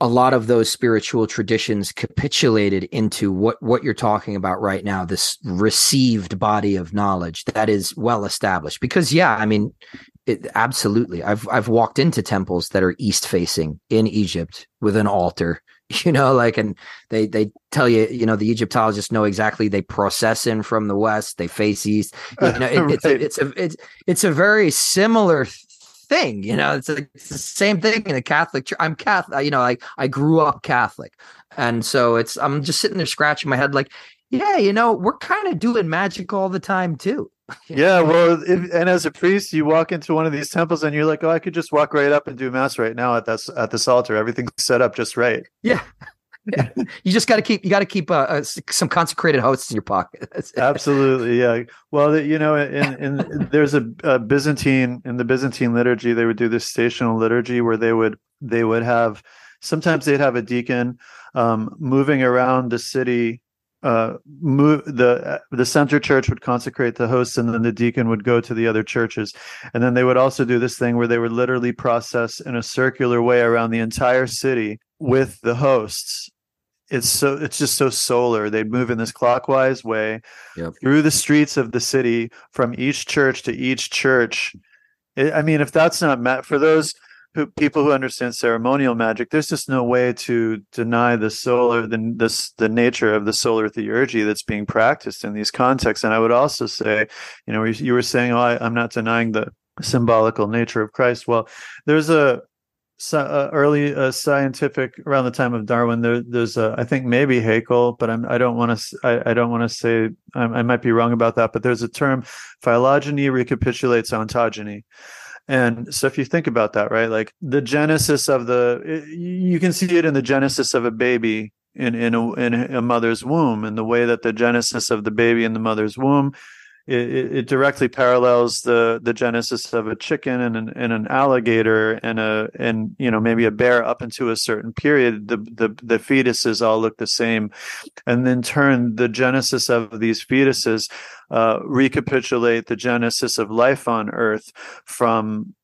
S3: a lot of those spiritual traditions capitulated into what what you're talking about right now this received body of knowledge that is well established. Because yeah i mean it, absolutely. I've i've walked into temples that are east facing in egypt with an altar you know like and they they tell you you know the egyptologists know exactly they process in from the west they face east you know it, right. it's, a, it's a it's it's a very similar thing. You know, it's, a, it's the same thing in the Catholic church. I'm Catholic. You know, like I grew up Catholic, and so it's I'm just sitting there scratching my head, like, yeah, you know, we're kind of doing magic all the time too.
S4: Yeah, well, if, and as a priest, you walk into one of these temples and you're like, oh, I could just walk right up and do mass right now at this at this altar. Everything's set up just right.
S3: Yeah, yeah. you just got to keep you got to keep uh, uh, some consecrated hosts in your pocket.
S4: Absolutely, yeah. Well, you know, in, in there's a, a, Byzantine in the Byzantine liturgy, they would do this stational liturgy where they would they would have sometimes they'd have a deacon um, moving around the city. Uh, move the the center church would consecrate the hosts, and then the deacon would go to the other churches, and then they would also do this thing where they would literally process in a circular way around the entire city with the hosts. It's so it's just so solar. They'd move in this clockwise way yep. through the streets of the city from each church to each church. It, i mean if that's not met for those who people who understand ceremonial magic there's just no way to deny the solar the the nature of the solar theurgy that's being practiced in these contexts and i would also say you know you were saying oh I, i'm not denying the symbolical nature of christ well there's a uh, early uh, scientific around the time of Darwin. There, there's uh, I think maybe Haeckel, but I'm I don't want to I, I, don't want to say I, I, might be wrong about that. But there's a term phylogeny recapitulates ontogeny. And so if you think about that, right, like the genesis of the, eh, you can see it in the genesis of a baby in in a, in a mother's womb, and the way that the genesis of the baby in the mother's womb it, it, directly parallels the the genesis of a chicken and an, and an alligator and a and you know maybe a bear up into a certain period. The the the fetuses all look the same and then turn the genesis of these fetuses uh, recapitulate the genesis of life on earth from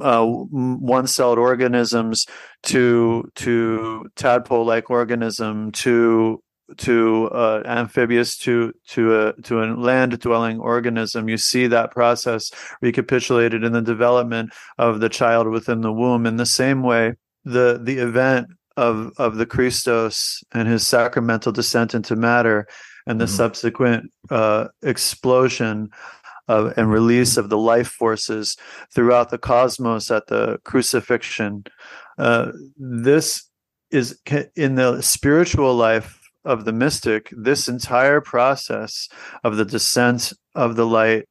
S4: uh, one-celled organisms to to tadpole-like organism to to uh, amphibious to to a to a land dwelling organism you see that process recapitulated in the development of the child within the womb in the same way the the event of of the Christos and his sacramental descent into matter and the mm-hmm. subsequent uh, explosion of, and release of the life forces throughout the cosmos at the crucifixion uh, this is in the spiritual life of the mystic, this entire process of the descent of the light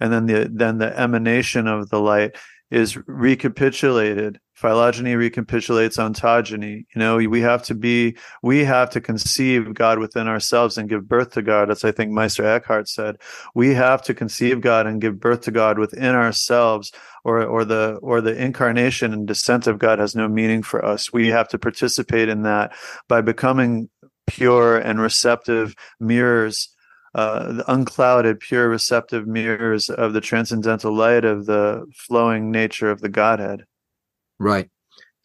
S4: and then the then the emanation of the light is recapitulated. Phylogeny recapitulates ontogeny. You know, we have to be, we have to conceive God within ourselves and give birth to God. As I think Meister Eckhart said. We have to conceive God and give birth to God within ourselves, or or the or the incarnation and descent of God has no meaning for us. We have to participate in that by becoming pure and receptive mirrors, uh, the unclouded, pure, receptive mirrors of the transcendental light of the flowing nature of the Godhead.
S3: Right.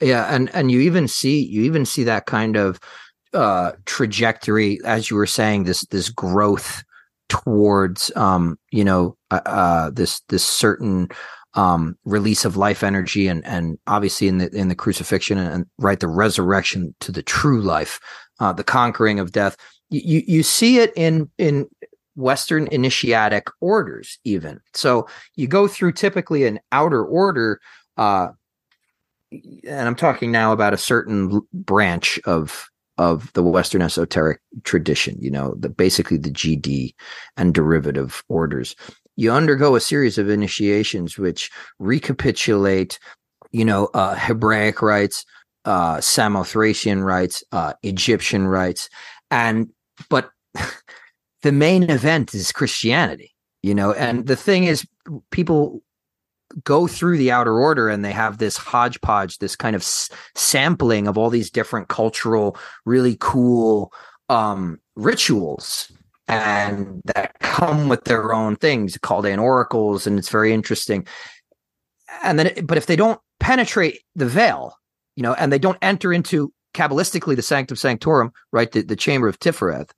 S3: Yeah, and and you even see you even see that kind of uh, trajectory as you were saying this this growth towards um you know uh, uh this this certain um, release of life energy and and obviously in the in the crucifixion and, and right the resurrection to the true life uh, the conquering of death. You you see it in in Western initiatic orders, even. So you go through typically an outer order, uh, and I'm talking now about a certain branch of of the Western esoteric tradition. You know, the basically the GD and derivative orders. You undergo a series of initiations which recapitulate, you know, uh, Hebraic rites, uh, Samothracian rites, uh, Egyptian rites, and but the main event is Christianity, you know. And the thing is, people go through the outer order and they have this hodgepodge, this kind of s- sampling of all these different cultural, really cool um, rituals. And that come with their own things called in oracles and it's very interesting. And then but if they don't penetrate the veil you know and they don't enter into kabbalistically the sanctum sanctorum right the, the chamber of tifereth.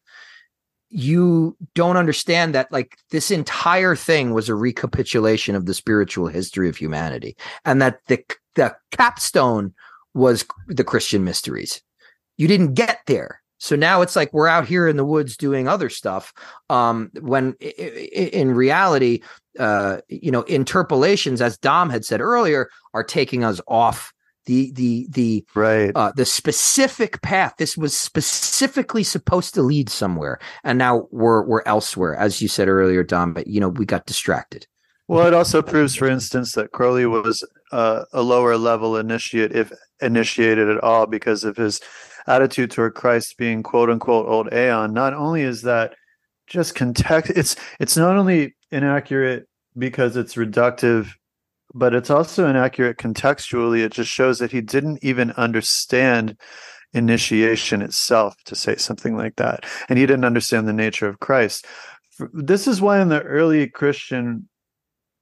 S3: You don't understand that like this entire thing was a recapitulation of the spiritual history of humanity and that the the capstone was the christian mysteries. You didn't get there. So now it's like we're out here in the woods doing other stuff um when in reality uh you know interpolations as dom had said earlier are taking us off the the the
S4: right
S3: uh, the specific path. This was specifically supposed to lead somewhere, and now we're we're elsewhere, as you said earlier, Dom. But you know, we got distracted.
S4: Well, it also proves, for instance, that Crowley was uh, a lower level initiate, if initiated at all, because of his attitude toward Christ being "quote unquote" old aeon. Not only is that just context, it's it's not only inaccurate because it's reductive but it's also inaccurate contextually. It just shows that he didn't even understand initiation itself to say something like that. And he didn't understand the nature of Christ. This is why in the early Christian,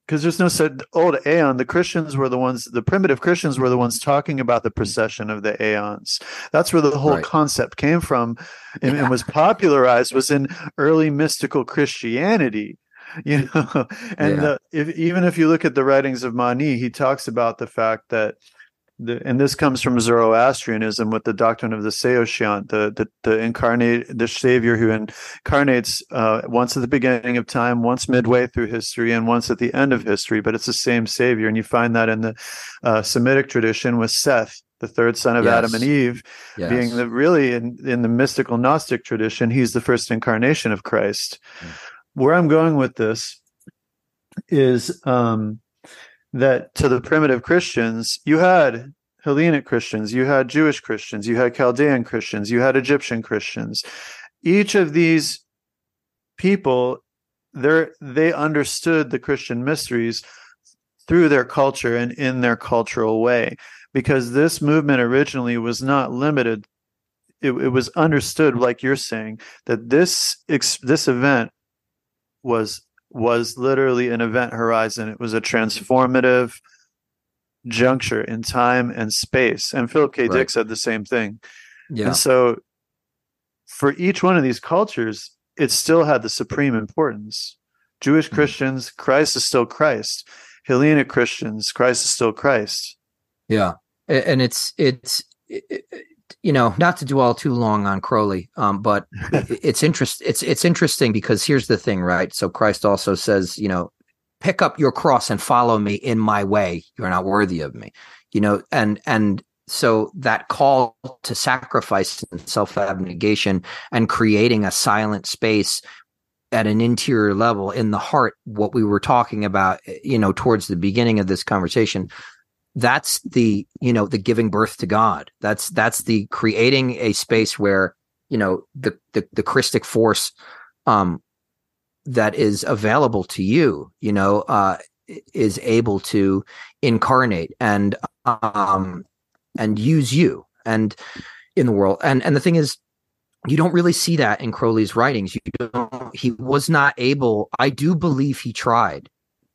S4: because there's no said old aeon, the Christians were the ones, the primitive Christians were the ones talking about the procession of the aeons. That's where the whole right. concept came from and, yeah. and was popularized was in early mystical Christianity you know and yeah. the, if even if you look at the writings of mani he talks about the fact that the, and this comes from Zoroastrianism with the doctrine of the Saoshyant, the the, the incarnate, the Savior who incarnates uh, once at the beginning of time, once midway through history, and once at the end of history. But it's the same Savior, and you find that in the uh, Semitic tradition with Seth, the third son of yes. Adam and Eve, yes. being the really in in the mystical Gnostic tradition, he's the first incarnation of Christ. Mm where I'm going with this is um, that to the primitive Christians, you had Hellenic Christians, you had Jewish Christians, you had Chaldean Christians, you had Egyptian Christians. Each of these people, they understood the Christian mysteries through their culture and in their cultural way, because this movement originally was not limited. It, it was understood, like you're saying, that this this event was was literally an event horizon. It was a transformative juncture in time and space. And Philip K. Right. Dick said the same thing. Yeah. And so for each one of these cultures, it still had the supreme importance. Jewish mm-hmm. Christians, Christ is still Christ. Hellenic Christians, Christ is still Christ.
S3: Yeah. And it's it's it, you know, not to dwell too long on Crowley, um, but it's interest it's it's interesting because here's the thing, right? So Christ also says, you know, pick up your cross and follow me in my way. You're not worthy of me, you know, and and so that call to sacrifice and self abnegation and creating a silent space at an interior level in the heart what we were talking about you know towards the beginning of this conversation that's the you know the giving birth to god. That's that's the creating a space where you know the the, the christic force um that is available to you you know uh is able to incarnate and um and use you and in the world. And and the thing is you don't really see that in crowley's writings. You don't he was not able i do believe he tried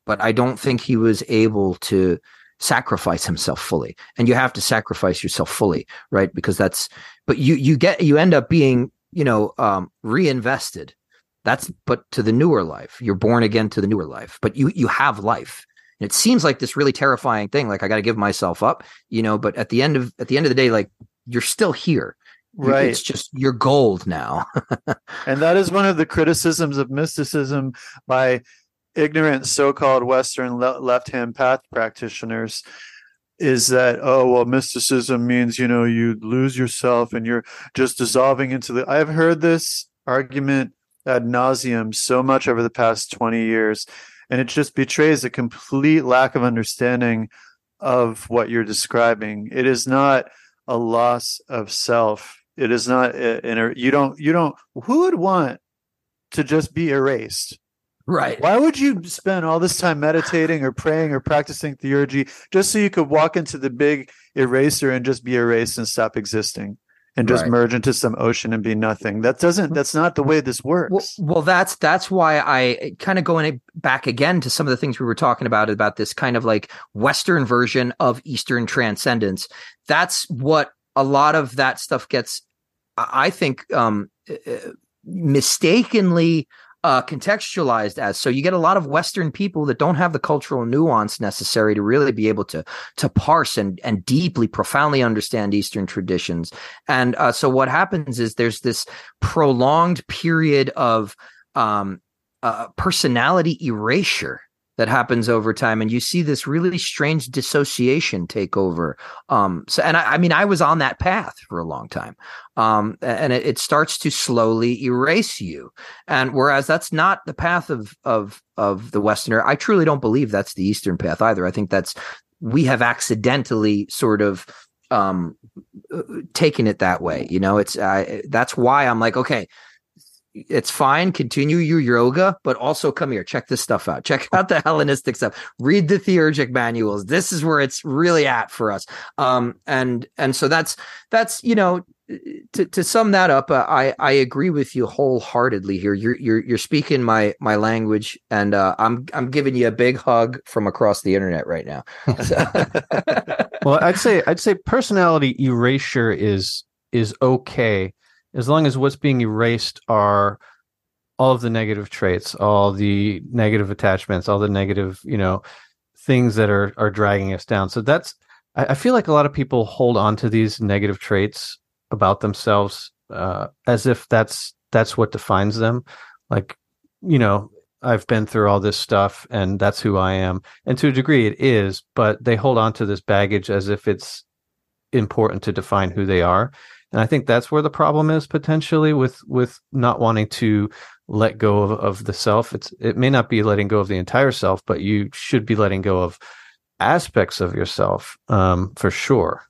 S3: but i don't think he was able to sacrifice himself fully. And you have to sacrifice yourself fully right? Because that's but you you get you end up being you know um reinvested. That's but to the newer life. You're born again to the newer life but you you have life. And it seems like this really terrifying thing like i got to give myself up you know but at the end of at the end of the day like you're still here.
S4: Right.
S3: It's just you're gold now.
S4: and that is one of the criticisms of mysticism by ignorant so-called western le- left-hand path practitioners is that oh well mysticism means you know you lose yourself and you're just dissolving into the i've heard this argument ad nauseum so much over the past 20 years and it just betrays a complete lack of understanding of what you're describing. It is not a loss of self. It is not eh, in you don't you don't who would want to just be erased
S3: right
S4: why would you spend all this time meditating or praying or practicing theurgy just so you could walk into the big eraser and just be erased and stop existing and just
S3: Right.
S4: merge into some ocean and be nothing that doesn't that's not the way this works
S3: well, that's that's why I kind of going back again to some of the things we were talking about about this kind of like Western version of Eastern transcendence. That's what a lot of that stuff gets. I think um, uh, mistakenly uh, contextualized as. So you get a lot of Western people that don't have the cultural nuance necessary to really be able to to parse and and deeply, profoundly understand Eastern traditions. And uh, so what happens is there's this prolonged period of um, uh, personality erasure that happens over time, and you see this really strange dissociation take over. Um, so, and I, I mean, I was on that path for a long time, um, and it, it starts to slowly erase you. And whereas that's not the path of of of the Westerner, I truly don't believe that's the Eastern path either. I think that's we have accidentally sort of um uh, taken it that way you know it's uh, that's why i'm like okay it's fine. Continue your yoga but also come here. Check this stuff out. Check out the hellenistic stuff. Read the theurgic manuals. This is where it's really at for us. Um and and so that's that's you know to, to sum that up uh, i i agree with you wholeheartedly here. You're you're you're speaking my my language and uh i'm i'm giving you a big hug from across the internet right now. So-
S5: well, I'd say I'd say personality erasure is is okay as long as what's being erased are all of the negative traits, all the negative attachments, all the negative, you know, things that are are dragging us down. So that's I, I feel like a lot of people hold on to these negative traits about themselves uh, as if that's that's what defines them. Like, you know, I've been through all this stuff and that's who I am. And to a degree it is, but they hold on to this baggage as if it's important to define who they are. And I think that's where the problem is potentially with with not wanting to let go of, of the self. It's it may not be letting go of the entire self, but you should be letting go of aspects of yourself um, for sure.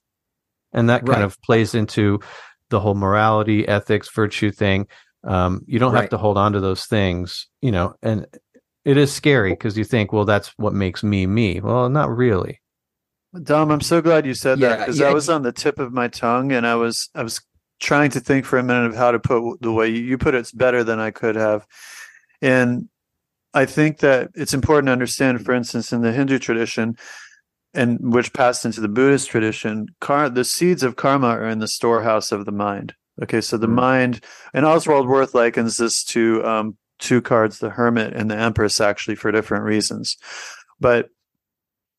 S5: And that kind
S3: Right.
S5: of plays into the whole morality, ethics, virtue thing. Um, you don't have to hold on to those things, you know, and it is scary because you think, well, that's what makes me me. Well, not really.
S4: Dom, I'm so glad you said that because
S3: yeah.
S4: that was on the tip of my tongue, and I was I was trying to think for a minute of how to put the way you, put it's better than I could have, and I think that it's important to understand, for instance, in the Hindu tradition, and which passed into the Buddhist tradition, car the seeds of karma are in the storehouse of the mind. Okay, so the
S3: Mm.
S4: mind, and Oswald Wirth likens this to um, two cards, the Hermit and the Empress, actually for different reasons, but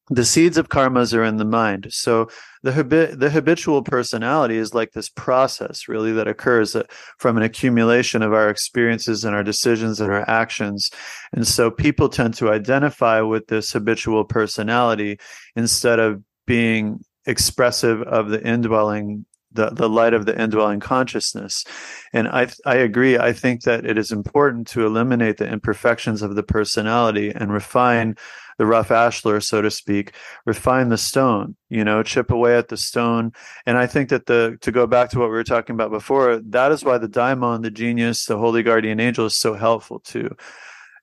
S4: the seeds of karmas are in the mind. So the habit, the habitual personality is like this process, really, that occurs uh, from an accumulation of our experiences and our decisions and our actions. And so people tend to identify with this habitual personality instead of being expressive of the indwelling the, the light of the indwelling consciousness. And I I agree. I think that it is important to eliminate the imperfections of the personality and refine the rough ashlar, so to speak, refine the stone, you know, chip away at the stone. And I think that the to go back to what we were talking about before, that is why the daimon, the genius, the holy guardian angel is so helpful too.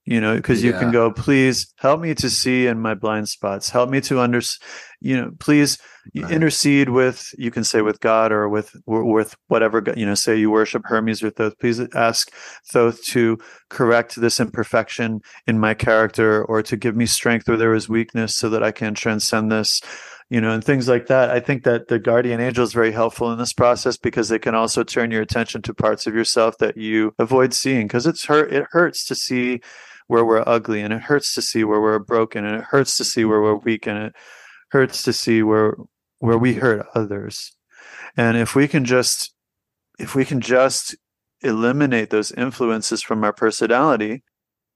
S4: You know, because you can go, please help me to see in my blind spots. Help me to under, you know, please
S3: Right.
S4: intercede with. You can say with God or with with whatever you know. Say you worship Hermes or Thoth. Please ask Thoth to correct this imperfection in my character or to give me strength where there is weakness so that I can transcend this you know and things like that i think that the guardian angel is very helpful in this process because they can also turn your attention to parts of yourself that you avoid seeing because it's hurt it hurts to see where we're ugly and it hurts to see where we're broken and it hurts to see where we're weak and it hurts to see where where we hurt others and if we can just if we can just eliminate those influences from our personality,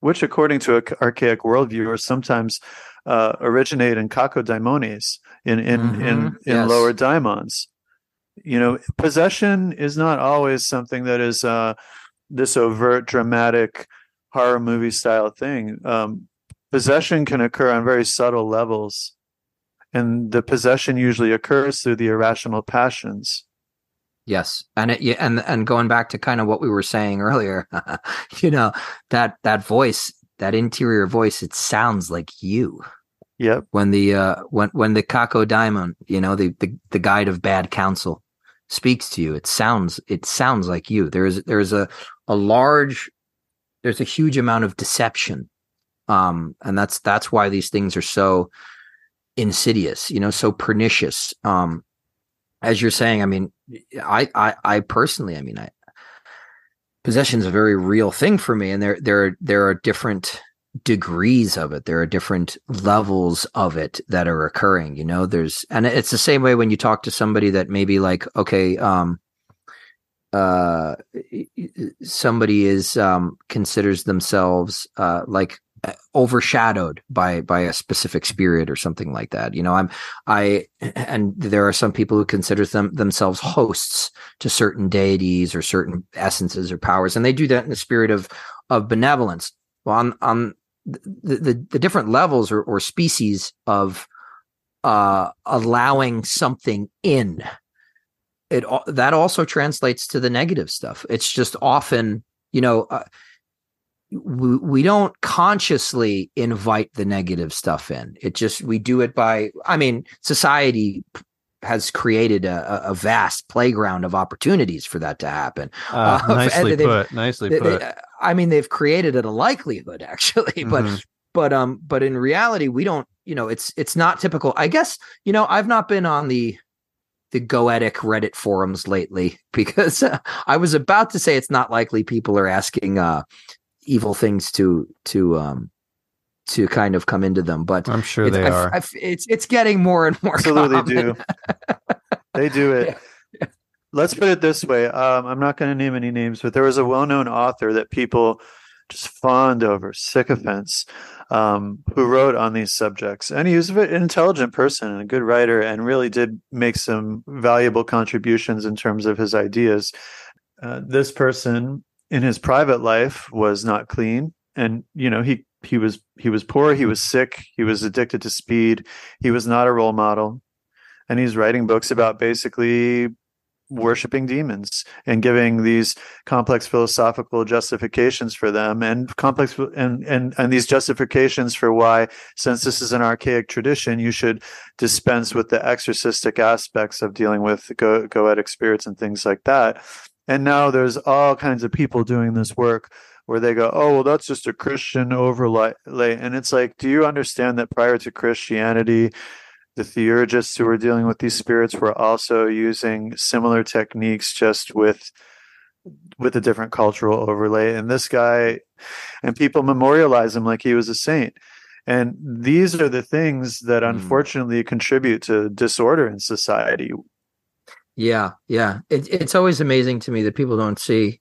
S4: which according to an archaic worldview are sometimes uh, originate in kakodaimones, in in
S3: Mhm.
S4: in, in
S3: Yes.
S4: lower daimons. You know, possession is not always something that is uh, this overt, dramatic horror movie style thing. Um, possession can occur on very subtle levels, and the possession usually occurs through the irrational passions.
S3: Yes, and it, and and going back to kind of what we were saying earlier, you know that that voice, that interior voice, it sounds like you
S4: Yep.
S3: when the uh when when the Kako Daimon, you know the the the guide of bad counsel, speaks to you. It sounds it sounds like you. There is there is a a large, there's a huge amount of deception, um, and that's that's why these things are so insidious, you know, so pernicious. Um, as you're saying, I mean, I, I, I personally, I mean, I, possession is a very real thing for me, and there, there, there are different degrees of it. There are different levels of it that are occurring. You know, there's, and it's the same way when you talk to somebody that maybe like, okay, um, uh, somebody is um considers themselves uh like overshadowed by by a specific spirit or something like that you know i'm i and there are some people who consider them themselves hosts to certain deities or certain essences or powers and they do that in the spirit of of benevolence. Well on on the the, the different levels or, or species of uh allowing something in it that also translates to the negative stuff it's just often you know uh, we, we don't consciously invite the negative stuff in it just we do it by i mean society has created a, a- vast playground of opportunities for that to happen
S5: Uh,
S3: Uh,
S5: nicely put. Nicely
S3: They- they-
S5: put.
S3: i mean they've created it a likelihood actually but
S5: Mhm.
S3: but um but in reality we don't you know it's it's not typical i guess you know i've not been on the the goetic reddit forums lately because uh, i was about to say it's not likely people are asking uh evil things to to um to kind of come into them but
S5: I'm sure
S3: it's,
S5: they
S3: I've-
S5: are.
S3: I've- it's it's getting more and more
S4: Absolutely
S3: common.
S4: do. They do it. Let's put it this way. Um, I'm not going to name any names, but there was a well-known author that people just fawned over, sycophants, um, who wrote on these subjects. And he was an intelligent person and a good writer, and really did make some valuable contributions in terms of his ideas. Uh, this person, in his private life, was not clean, and you know he he was he was poor, he was sick, he was addicted to speed, he was not a role model and he's writing books about basically worshiping demons and giving these complex philosophical justifications for them and complex and and and these justifications for why since this is an archaic tradition you should dispense with the exorcistic aspects of dealing with go- goetic spirits and things like that. And now there's all kinds of people doing this work where they go oh well that's just a christian overlay and it's like do you understand that prior to christianity the theurgists who were dealing with these spirits were also using similar techniques just with with a different cultural overlay and this guy and people memorialize him like he was a saint and these are the things that
S3: Mm.
S4: unfortunately contribute to disorder in society
S3: Yeah, yeah. It, it's always amazing to me that people don't see,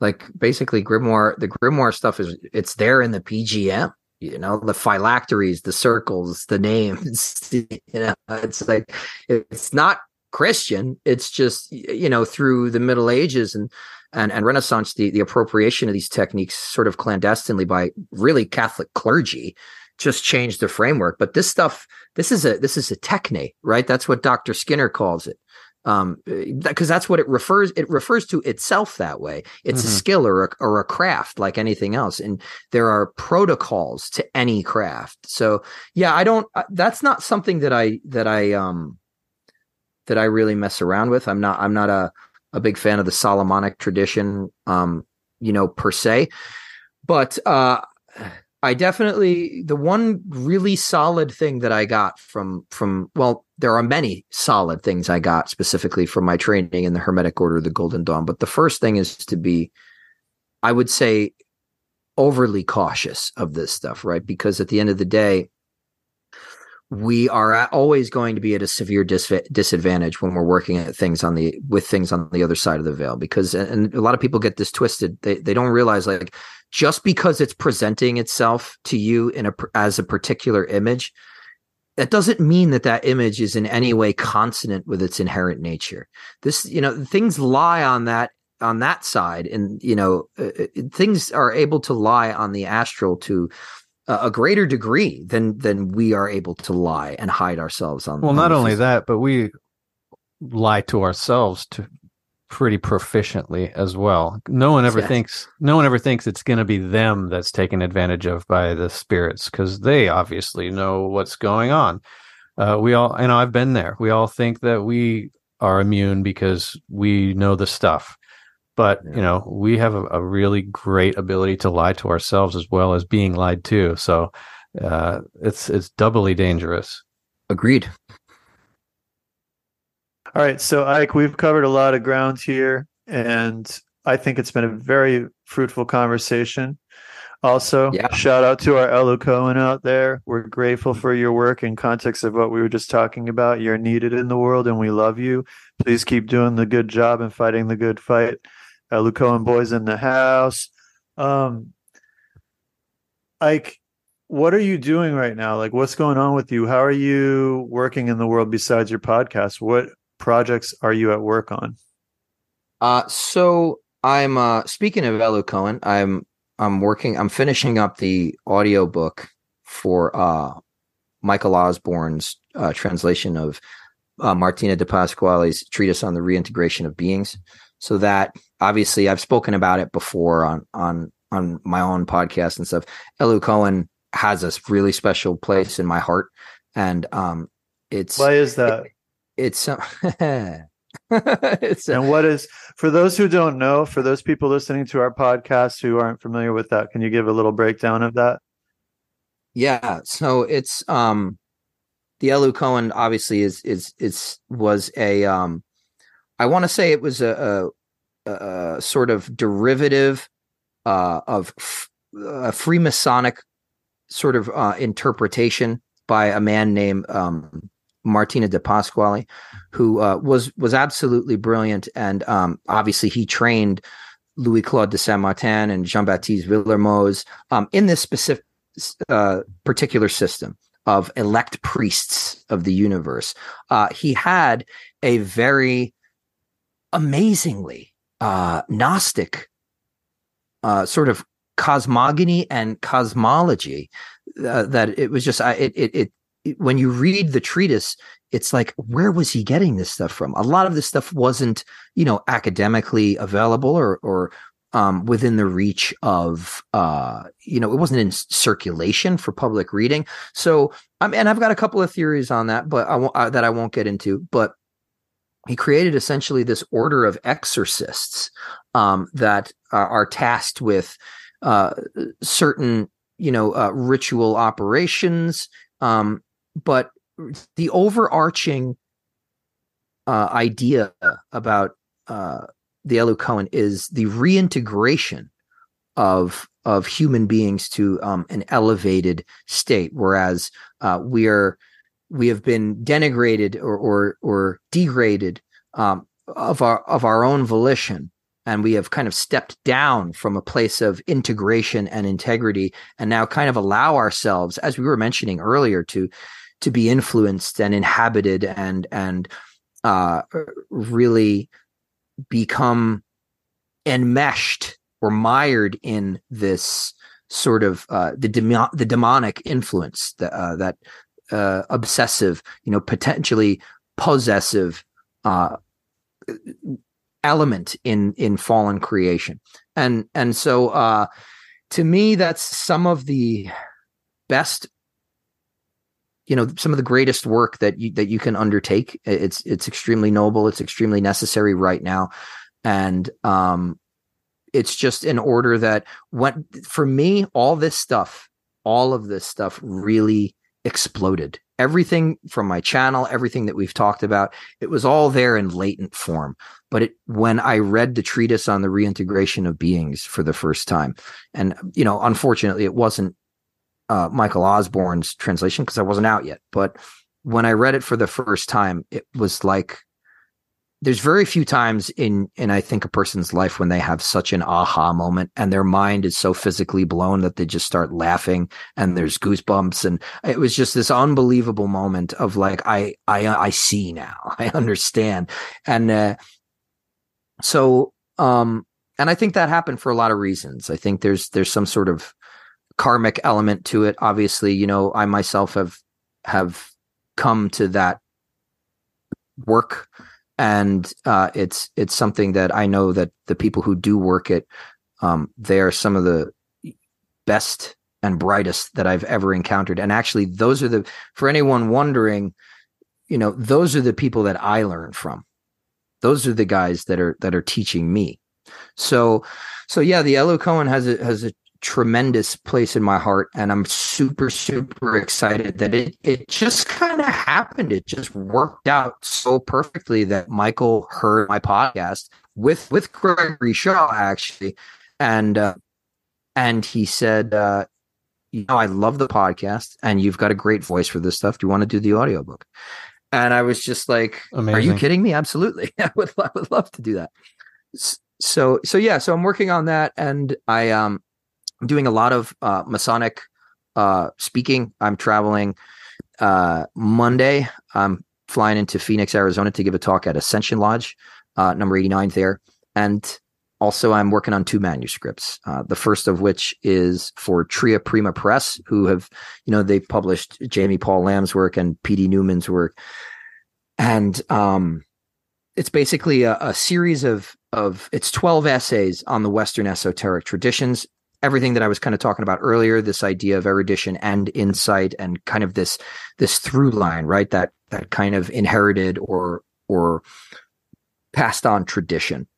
S3: like, basically grimoire. The grimoire stuff is it's there in the PGM. You know, the phylacteries, the circles, the names. You know, it's like it's not Christian. It's just you know through the Middle Ages and and and Renaissance, the the appropriation of these techniques, sort of clandestinely by really Catholic clergy, just changed the framework. But this stuff, this is a this is a techne, right? That's what Dr. Skinner calls it um because that's what it refers it refers to itself that way. It's a
S5: Mhm.
S3: skill or a, or a craft like anything else and there are protocols to any craft. So yeah i don't uh, that's not something that i that i um that i really mess around with. I'm not i'm not a a big fan of the solomonic tradition um you know per se. But uh I definitely the one really solid thing that I got from from well there are many solid things I got specifically from my training in the Hermetic Order of the Golden Dawn but the first thing is to be I would say overly cautious of this stuff right? Because at the end of the day we are always going to be at a severe dis- disadvantage when we're working at things on the with things on the other side of the veil because and a lot of people get this twisted. They they don't realize like just because it's presenting itself to you in a as a particular image that doesn't mean that that image is in any way consonant with its inherent nature this you know things lie on that on that side and you know uh, uh things are able to lie on the astral to a greater degree than than we are able to lie and hide ourselves on.
S5: Well,
S3: on
S5: not only that, but we lie to ourselves to pretty proficiently as well. No one ever thinks no one ever thinks it's going to be them that's taken advantage of by the spirits because they obviously know what's going on. Uh, we all, and I've been there. We all think that we are immune because we know the stuff but yeah. you know we have a, a, really great ability to lie to ourselves as well as being lied to so uh, it's it's doubly dangerous
S3: agreed
S4: all right so ike we've covered a lot of ground here and i think it's been a very fruitful conversation also yeah. shout out to our elu cohen out there we're grateful for your work in context of what we were just talking about you're needed in the world and we love you please keep doing the good job and fighting the good fight uh, Cohen boys in the house. Um, like, what are you doing right now? Like, what's going on with you? How are you working in the world besides your podcast? What projects are you at work on?
S3: Uh, so I'm uh speaking of Elu Cohen, I'm I'm working I'm finishing up the audio book for uh Michael Osborne's uh, translation of uh, Martinez de Pasqually's treatise on the reintegration of beings. So that obviously I've spoken about it before on on on my own podcast and stuff. Elu Cohen has a really special place in my heart, and um, it's
S4: why is that?
S3: It, it's
S4: it's and what is for those who don't know, for those people listening to our podcast who aren't familiar with that, can you give a little breakdown of that?
S3: Yeah, so it's um the Elu Cohen obviously is is is was a um I want to say it was a, a, a sort of derivative uh, of f- a Freemasonic sort of uh, interpretation by a man named um, Martinez de Pasqually, who uh, was was absolutely brilliant, and um, obviously he trained Louis Claude de Saint Martin and Jean Baptiste Willermoz um, in this specific uh, particular system of elect priests of the universe. Uh, he had a very amazingly uh, Gnostic uh, sort of cosmogony and cosmology uh, that it was just it, it, when you read the treatise it's like where was he getting this stuff from a lot of this stuff wasn't you know academically available or or um, within the reach of uh, you know it wasn't in circulation for public reading so um, and i've got a couple of theories on that but i won't uh, that i won't get into but he created essentially this order of exorcists um, that are, are, tasked with uh, certain, you know, uh, ritual operations. Um, but the overarching uh, idea about uh, the Elu Cohen is the reintegration of of human beings to um, an elevated state, whereas uh, we are we have been denigrated or or, or degraded um, of our of our own volition. And we have kind of stepped down from a place of integration and integrity and now kind of allow ourselves as we were mentioning earlier to to be influenced and inhabited and and uh, really become enmeshed or mired in this sort of uh, the the demonic influence that uh, that uh, obsessive, you know, potentially possessive uh, element in in fallen creation, and and so uh, to me, that's some of the best you know some of the greatest work that you that you can undertake it's it's extremely noble it's extremely necessary right now and um it's just in order that when for me all this stuff all of this stuff really exploded. Everything from my channel, everything that we've talked about, it was all there in latent form. But it, when I read the treatise on the reintegration of beings for the first time, and you know, unfortunately, it wasn't uh, Michael Osborne's translation because I wasn't out yet. But when I read it for the first time, it was like there's very few times in in I think a person's life when they have such an aha moment and their mind is so physically blown that they just start laughing and there's goosebumps. And it was just this unbelievable moment of like I I I see now. I understand. And uh, so um and I think that happened for a lot of reasons. I think there's there's some sort of karmic element to it obviously you know I myself have have come to that work and uh, it's it's something that I know that the people who do work it, um, they are some of the best and brightest that I've ever encountered. And actually, those are the for anyone wondering, you know, those are the people that I learn from. Those are the guys that are that are teaching me. So, so yeah, the Elu Cohen has a has a tremendous place in my heart and i'm super super excited that it it just kind of happened. It just worked out so perfectly that michael heard my podcast with with gregory shaw actually and uh and he said uh you know i love the podcast and you've got a great voice for this stuff. Do you want to do the audiobook? And i was just like Amazing. are you kidding me? Absolutely. I would i would love to do that. So so yeah so i'm working on that and i um I'm doing a lot of uh, Masonic uh, speaking. I'm traveling uh, Monday. I'm flying into Phoenix, Arizona to give a talk at Ascension Lodge, uh, number 89 there. And also, I'm working on two manuscripts. Uh, the first of which is for Tria Prima Press, who have, you know, they've published Jaime Paul Lamb's work and P.D. Newman's work. And um, it's basically a, a series of of it's 12 essays on the Western esoteric traditions everything that I was kind of talking about earlier, this idea of erudition and insight and kind of this this through line, right? That that kind of inherited or or passed on tradition.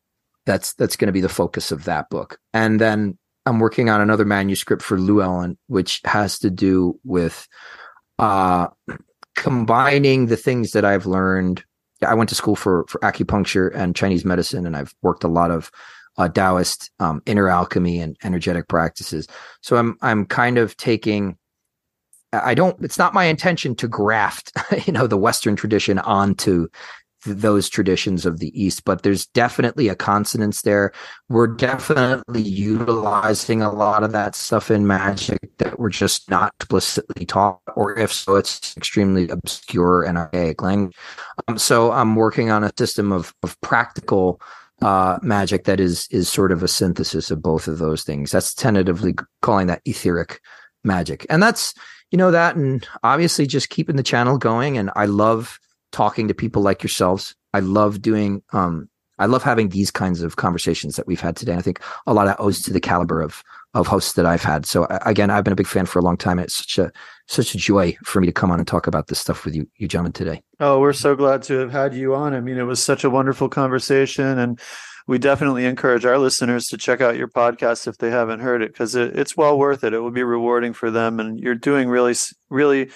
S3: That's that's going to be the focus of that book. And then I'm working on another manuscript for Llewellyn, which has to do with uh combining the things that I've learned. I went to school for for acupuncture and Chinese medicine, and I've worked a lot of uh, Taoist um, inner alchemy and energetic practices. So I'm I'm kind of taking. I don't. It's not my intention to graft, you know, the Western tradition onto th- those traditions of the East, but there's definitely a consonance there. We're definitely utilizing a lot of that stuff in magic that we're just not explicitly taught, or if so, it's extremely obscure and archaic language. Um, so I'm working on a system of of practical uh, magic that is is sort of a synthesis of both of those things. That's tentatively calling that etheric magic, and that's you know that, and obviously just keeping the channel going. And I love talking to people like yourselves. I love doing. Um, I love having these kinds of conversations that we've had today. I think a lot of owes to the caliber of of hosts that I've had. So again, I've been a big fan for a long time. And it's such a such a joy for me to come on and talk about this stuff with you, you gentlemen today.
S4: Oh, we're so glad to have had you on. I mean, it was such a wonderful conversation, and we definitely encourage our listeners to check out your podcast if they haven't heard it because it, it's well worth it. It will be rewarding for them, and you're doing really, really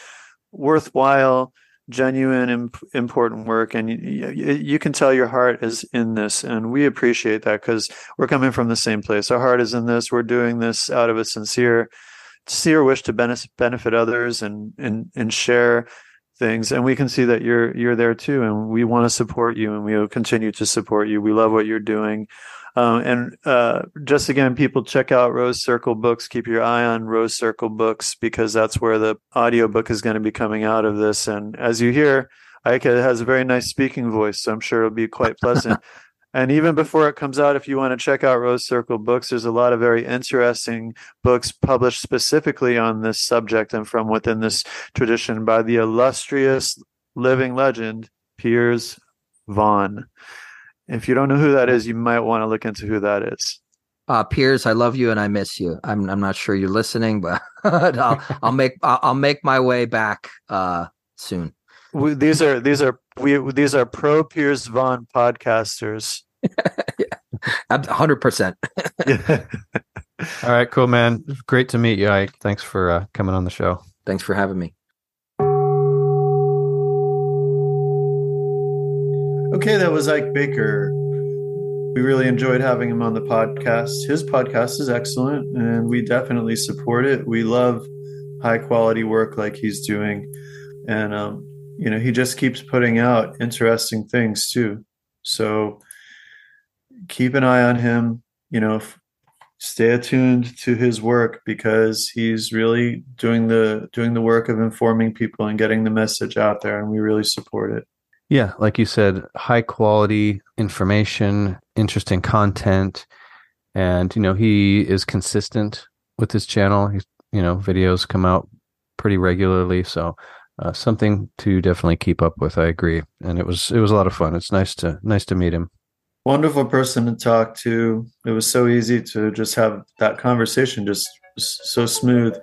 S4: worthwhile genuine imp- important work and you, you, can tell your heart is in this and we appreciate that because we're coming from the same place. Our heart is in this. We're doing this out of a sincere sincere wish to benefit others and and and share things and we can see that you're you're there too and we want to support you and we will continue to support you. We love what you're doing um, and uh, just again, people check out Rose Circle Books. Keep your eye on Rose Circle Books because that's where the audiobook is going to be coming out of this. And as you hear, Ike has a very nice speaking voice, so I'm sure it'll be quite pleasant. and even before it comes out, if you want to check out Rose Circle Books, there's a lot of very interesting books published specifically on this subject and from within this tradition by the illustrious living legend, Piers Vaughan. If you don't know who that is, you might want to look into who that is.
S3: Uh, Piers, I love you and I miss you. I'm I'm not sure you're listening, but I'll I'll make I'll make my way back uh, soon.
S4: We, these are these are we these are pro Piers Vaughan podcasters.
S3: hundred percent.
S5: All right, cool, man. Great to meet you. Ike. Thanks for uh, coming on the show.
S3: Thanks for having me.
S4: Okay, that was Ike Baker. We really enjoyed having him on the podcast. His podcast is excellent and we definitely support it. We love high quality work like he's doing. And, um, you know, he just keeps putting out interesting things too. So keep an eye on him, you know, f- stay attuned to his work because he's really doing the doing the work of informing people and getting the message out there and we really support it.
S5: Yeah, like you said, high quality information, interesting content, and you know he is consistent with his channel. He's you know videos come out pretty regularly, so uh, something to definitely keep up with. I agree, and it was it was a lot of fun. It's nice to nice to meet him.
S4: Wonderful person to talk to. It was so easy to just have that conversation, just so smooth.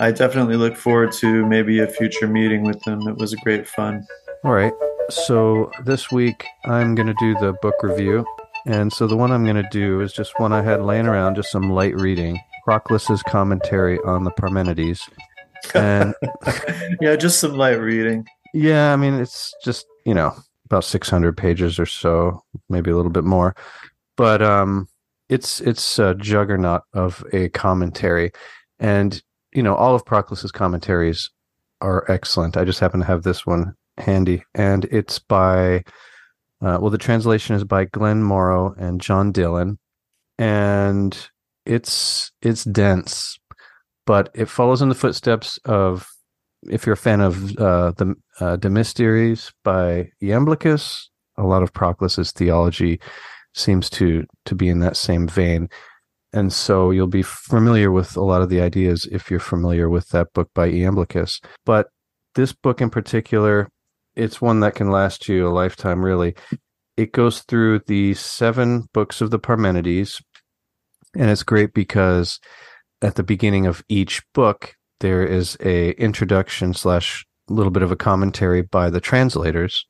S4: I definitely look forward to maybe a future meeting with him. It was a great fun.
S5: All right. So this week I'm going to do the book review. And so the one I'm going to do is just one I had laying around, just some light reading. Proclus's commentary on the Parmenides. And
S4: yeah, just some light reading.
S5: yeah, I mean, it's just, you know, about 600 pages or so, maybe a little bit more. But um it's it's a juggernaut of a commentary and you know, all of Proclus's commentaries are excellent. I just happen to have this one handy. And it's by uh, well the translation is by Glenn Morrow and John Dillon. And it's it's dense but it follows in the footsteps of if you're a fan of uh, the uh, De Mysteriis by Iamblichus, a lot of Proclus's theology seems to to be in that same vein, and so you'll be familiar with a lot of the ideas if you're familiar with that book by Iamblichus. But this book in particular, it's one that can last you a lifetime. Really, it goes through the seven books of the Parmenides, and it's great because at the beginning of each book there is a introduction slash little bit of a commentary by the translators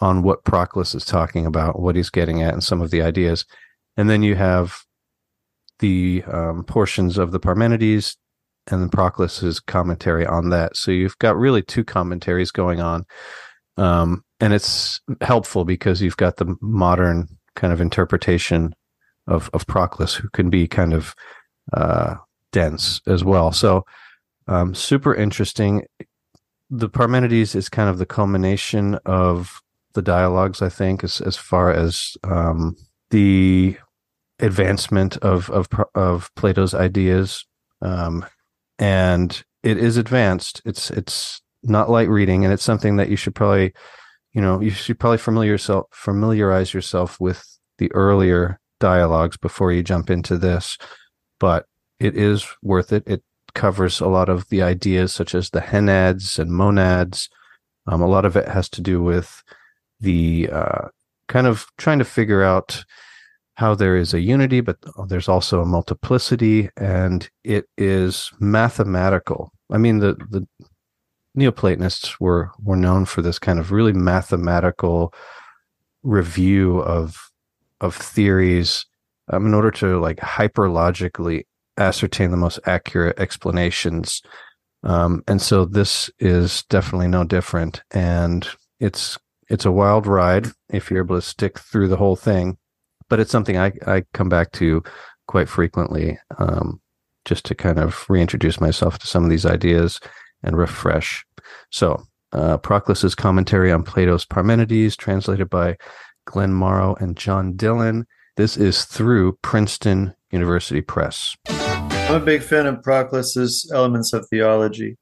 S5: on what Proclus is talking about, what he's getting at, and some of the ideas. And then you have the um, portions of the Parmenides and then Proclus's commentary on that. So you've got really two commentaries going on. Um, and it's helpful because you've got the modern kind of interpretation of, of Proclus, who can be kind of uh, dense as well. So um, super interesting. The Parmenides is kind of the culmination of the dialogues, I think, as as far as um, the advancement of of of Plato's ideas, um, and it is advanced. It's it's not light reading, and it's something that you should probably, you know, you should probably familiar yourself familiarize yourself with the earlier dialogues before you jump into this. But it is worth it. It covers a lot of the ideas such as the henads and monads. Um, a lot of it has to do with the uh, kind of trying to figure out how there is a unity, but there's also a multiplicity, and it is mathematical. I mean, the the Neoplatonists were were known for this kind of really mathematical review of of theories um, in order to like hyperlogically ascertain the most accurate explanations. Um, and so this is definitely no different. And it's it's a wild ride if you're able to stick through the whole thing. But it's something I, I come back to quite frequently, um, just to kind of reintroduce myself to some of these ideas and refresh. So uh, Proclus's commentary on Plato's Parmenides, translated by Glenn Morrow and John Dillon. This is through Princeton University Press.
S4: I'm a big fan of Proclus's Elements of Theology.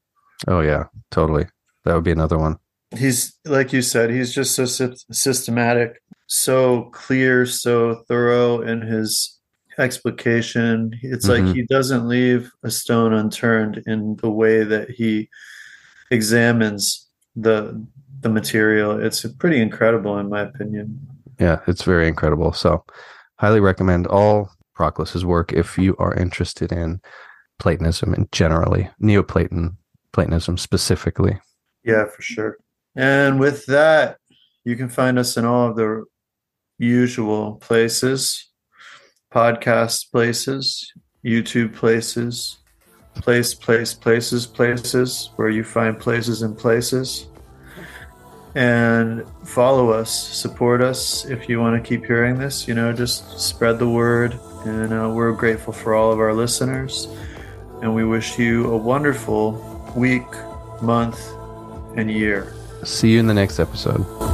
S5: Oh yeah, totally. That would be another one.
S4: He's like you said, he's just so sy- systematic, so clear, so thorough in his explication. It's
S5: Mhm.
S4: like he doesn't leave a stone unturned in the way that he examines the the material. It's pretty incredible in my opinion.
S5: Yeah, it's very incredible. So, highly recommend all Proclus's work if you are interested in Platonism and generally Neoplaton Platonism specifically.
S4: Yeah, for sure. And with that, you can find us in all of the usual places podcast places, YouTube places, place, place, places, places, where you find places and places. And follow us, support us if you want to keep hearing this. You know, just spread the word. And uh, we're grateful for all of our listeners. And we wish you a wonderful week, month, and year.
S5: See you in the next episode.